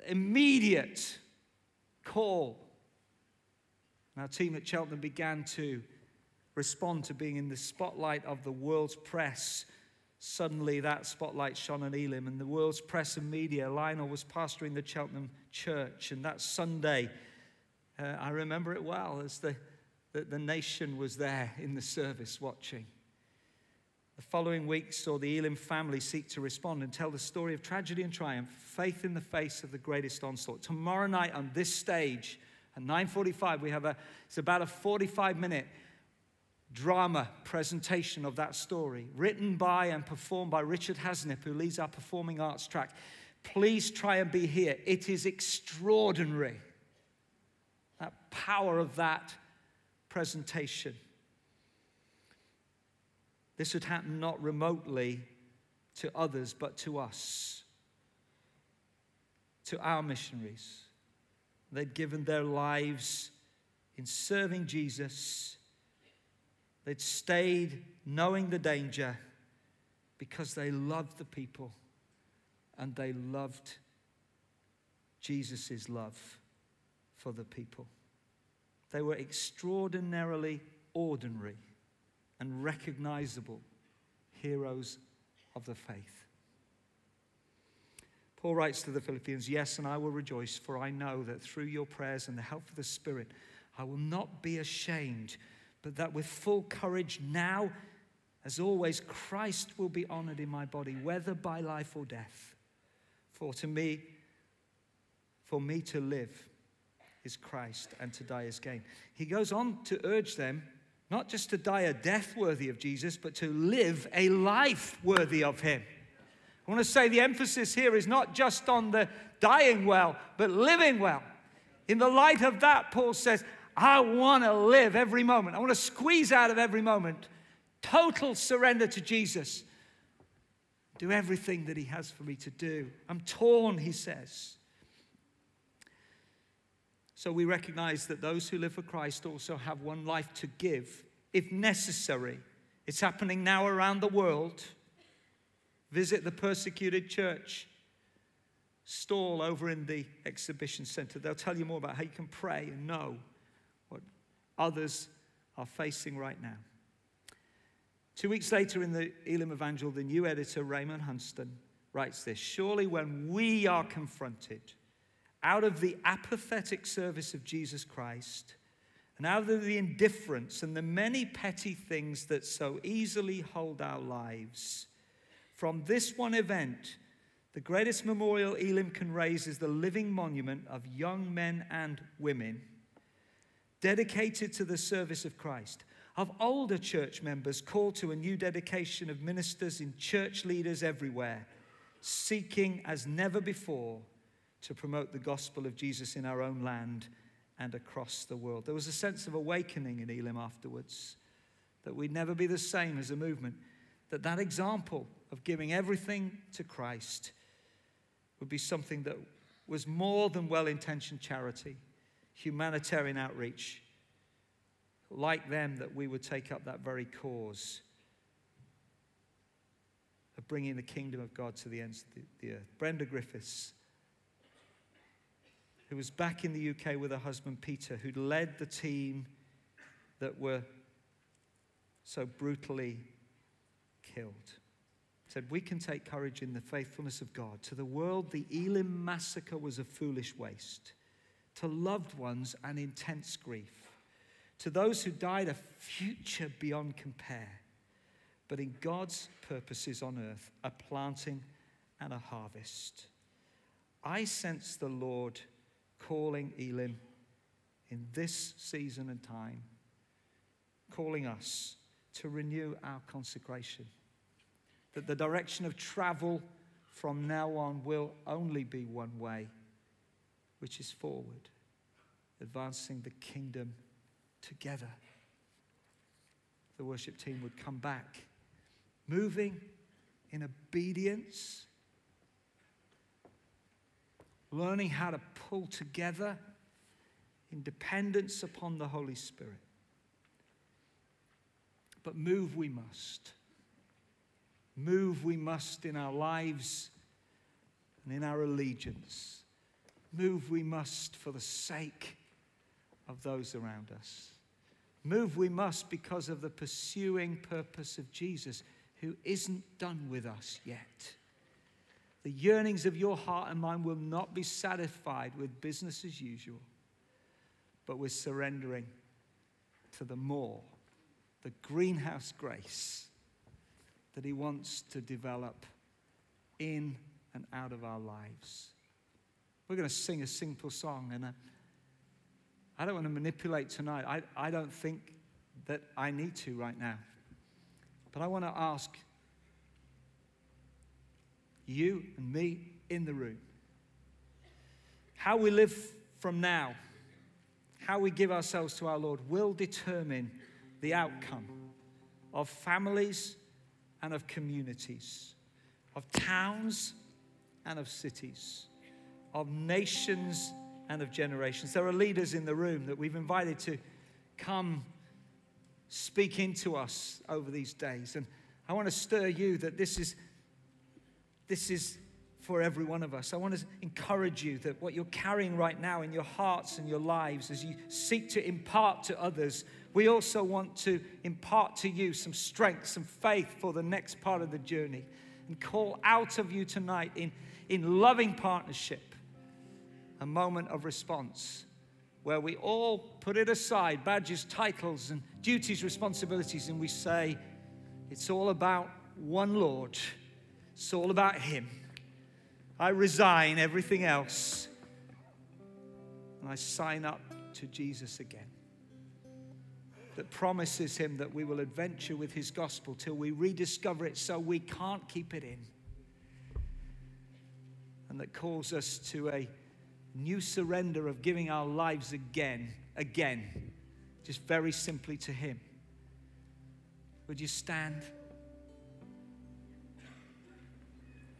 immediate call. Our team at Cheltenham began to respond to being in the spotlight of the world's press Suddenly, that spotlight shone on Elim, and the world's press and media. Lionel was pastoring the Cheltenham church, and that Sunday, uh, I remember it well as the, the, the nation was there in the service watching. The following week saw the Elim family seek to respond and tell the story of tragedy and triumph, faith in the face of the greatest onslaught. Tomorrow night on this stage at 9:45 we have a it's about a 45 minute drama presentation of that story, written by and performed by Richard Hasnip, who leads our performing arts track. Please try and be here. It is extraordinary. That power of that presentation. This would happen not remotely to others, but to us, to our missionaries. They'd given their lives in serving Jesus They'd stayed knowing the danger because they loved the people and they loved Jesus' love for the people. They were extraordinarily ordinary and recognizable heroes of the faith. Paul writes to the Philippians, Yes, and I will rejoice, for I know that through your prayers and the help of the Spirit, I will not be ashamed but that with full courage now, as always, Christ will be honored in my body, whether by life or death. For to me, for me to live is Christ and to die is gain. He goes on to urge them not just to die a death worthy of Jesus, but to live a life worthy of him. I want to say the emphasis here is not just on the dying well, but living well. In the light of that, Paul says, I want to live every moment. I want to squeeze out of every moment. Total surrender to Jesus. do everything that He has for me to do. I'm torn, he says. So we recognize that those who live for Christ also have one life to give, if necessary. It's happening now around the world. Visit the persecuted church stall over in the exhibition center. They'll tell you more about how you can pray and know what others are facing right now. Two weeks later, in the Elim Evangel, the new editor, Raymond Huntston, writes this Surely, when we are confronted out of the apathetic service of Jesus Christ, and out of the indifference and the many petty things that so easily hold our lives, from this one event, the greatest memorial Elim can raise is the living monument of young men and women dedicated to the service of Christ, of older church members called to a new dedication of ministers and church leaders everywhere, seeking as never before to promote the gospel of Jesus in our own land and across the world. There was a sense of awakening in Elim afterwards that we'd never be the same as a movement, that that example of giving everything to Christ would be something that was more than well intentioned charity humanitarian outreach. Like them, that we would take up that very cause of bringing the kingdom of God to the ends of the, the earth. Brenda Griffiths, who was back in the UK with her husband Peter, who led the team that were so brutally killed said, We can take courage in the faithfulness of God. To the world, the Elim massacre was a foolish waste. To loved ones, an intense grief. To those who died, a future beyond compare. But in God's purposes on earth, a planting and a harvest. I sense the Lord calling Elim in this season and time, calling us to renew our consecration that the direction of travel from now on will only be one way, which is forward, advancing the kingdom together. The worship team would come back, moving in obedience, learning how to pull together in dependence upon the Holy Spirit. But move we must. Move we must in our lives and in our allegiance. Move we must for the sake of those around us. Move we must because of the pursuing purpose of Jesus, who isn't done with us yet. The yearnings of your heart and mind will not be satisfied with business as usual, but with surrendering to the more, the greenhouse grace that He wants to develop in and out of our lives. We're going to sing a simple song, and I, uh, I don't want to manipulate tonight. I, I don't think that I need to right now. But I want to ask you and me in the room how we live from now, how we give ourselves to our Lord, will determine the outcome of families and of communities, of towns and of cities, of nations and of generations. There are leaders in the room that we've invited to come speak into us over these days. And I want to stir you that this is, this is for every one of us. I want to encourage you that what you're carrying right now in your hearts and your lives as you seek to impart to others we also want to impart to you some strength, some faith for the next part of the journey, and call out of you tonight in, in loving partnership a moment of response where we all put it aside badges, titles, and duties, responsibilities, and we say, It's all about one Lord, it's all about Him. I resign everything else, and I sign up to Jesus again that promises him that we will adventure with his gospel till we rediscover it so we can't keep it in. And that calls us to a new surrender of giving our lives again, again, just very simply to him. Would you stand?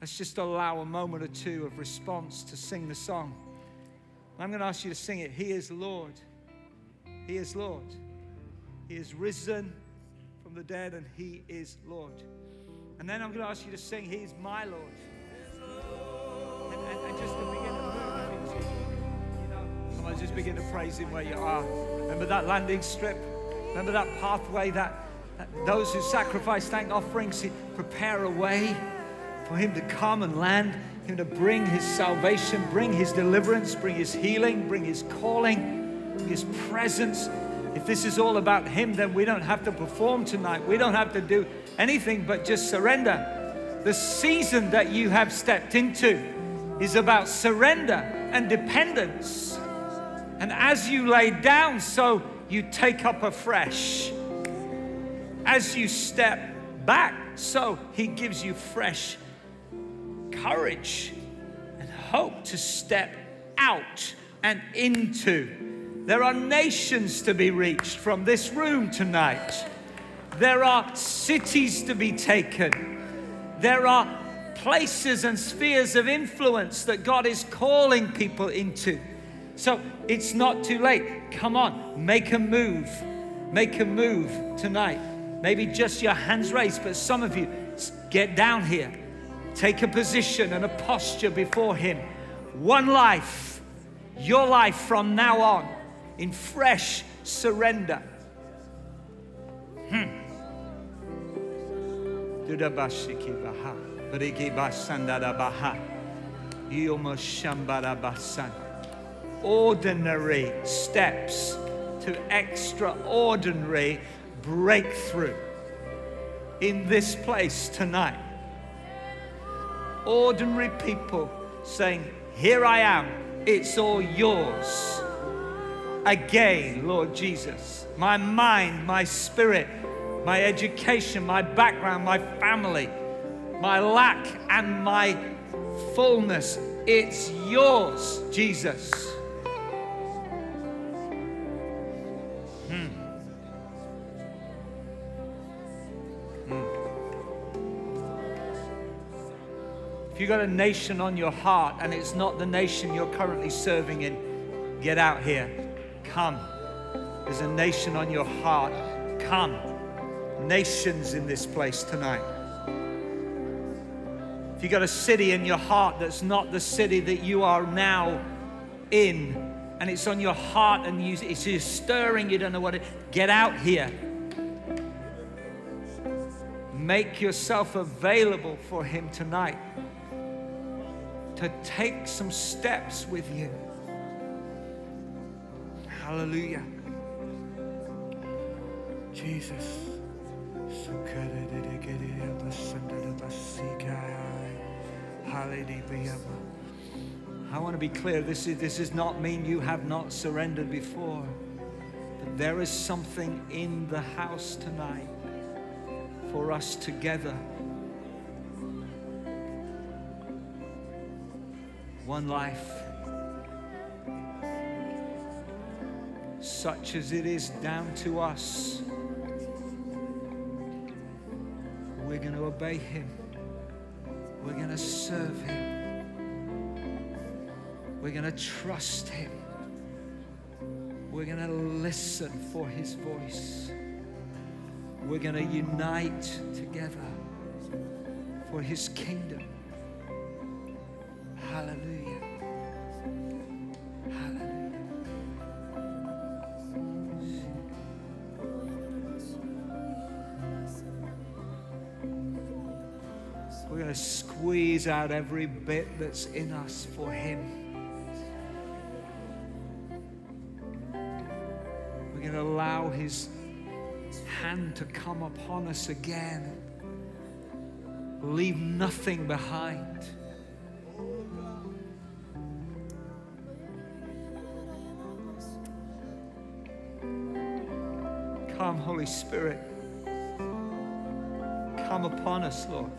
Let's just allow a moment or two of response to sing the song. I'm going to ask you to sing it. He is Lord. He is Lord. He is risen from the dead and He is Lord. And then I'm going to ask you to sing, He is my Lord. And, and, and just to begin to move into, you know, come on, just begin to praise Him where you are. Remember that landing strip? Remember that pathway that, that those who sacrifice thank offerings prepare a way for Him to come and land, Him to bring His salvation, bring His deliverance, bring His healing, bring His calling, His presence. If this is all about Him, then we don't have to perform tonight. We don't have to do anything but just surrender. The season that you have stepped into is about surrender and dependence. And as you lay down, so you take up afresh. As you step back, so He gives you fresh courage and hope to step out and into. There are nations to be reached from this room tonight. There are cities to be taken. There are places and spheres of influence that God is calling people into. So it's not too late. Come on, make a move. Make a move tonight. Maybe just your hands raised, but some of you, get down here. Take a position and a posture before Him. One life, your life from now on, in fresh surrender. Hmm. Ordinary steps to extraordinary breakthrough in this place tonight ordinary people saying, Here I am, it's all yours. Again, Lord Jesus, my mind, my spirit, my education, my background, my family, my lack and my fullness, it's yours, Jesus. Hmm. Hmm. If you've got a nation on your heart and it's not the nation you're currently serving in, get out here. Come. There's a nation on your heart. Come. Nations in this place tonight. If you've got a city in your heart that's not the city that you are now in, and it's on your heart and you, it's just stirring, you don't know what it, get out here. Make yourself available for Him tonight to take some steps with you. Hallelujah. Jesus. I want to be clear. This, is, this does not mean you have not surrendered before. But there is something in the house tonight for us together one life. Such as it is down to us, we're going to obey Him. We're going to serve Him. We're going to trust Him. We're going to listen for His voice. We're going to unite together for His kingdom. Hallelujah. Out every bit that's in us for Him. We're going to allow His hand to come upon us again. Leave nothing behind. Come, Holy Spirit. Come upon us, Lord.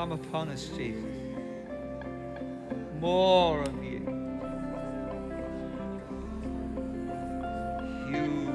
Come upon us, Jesus. More of you. You.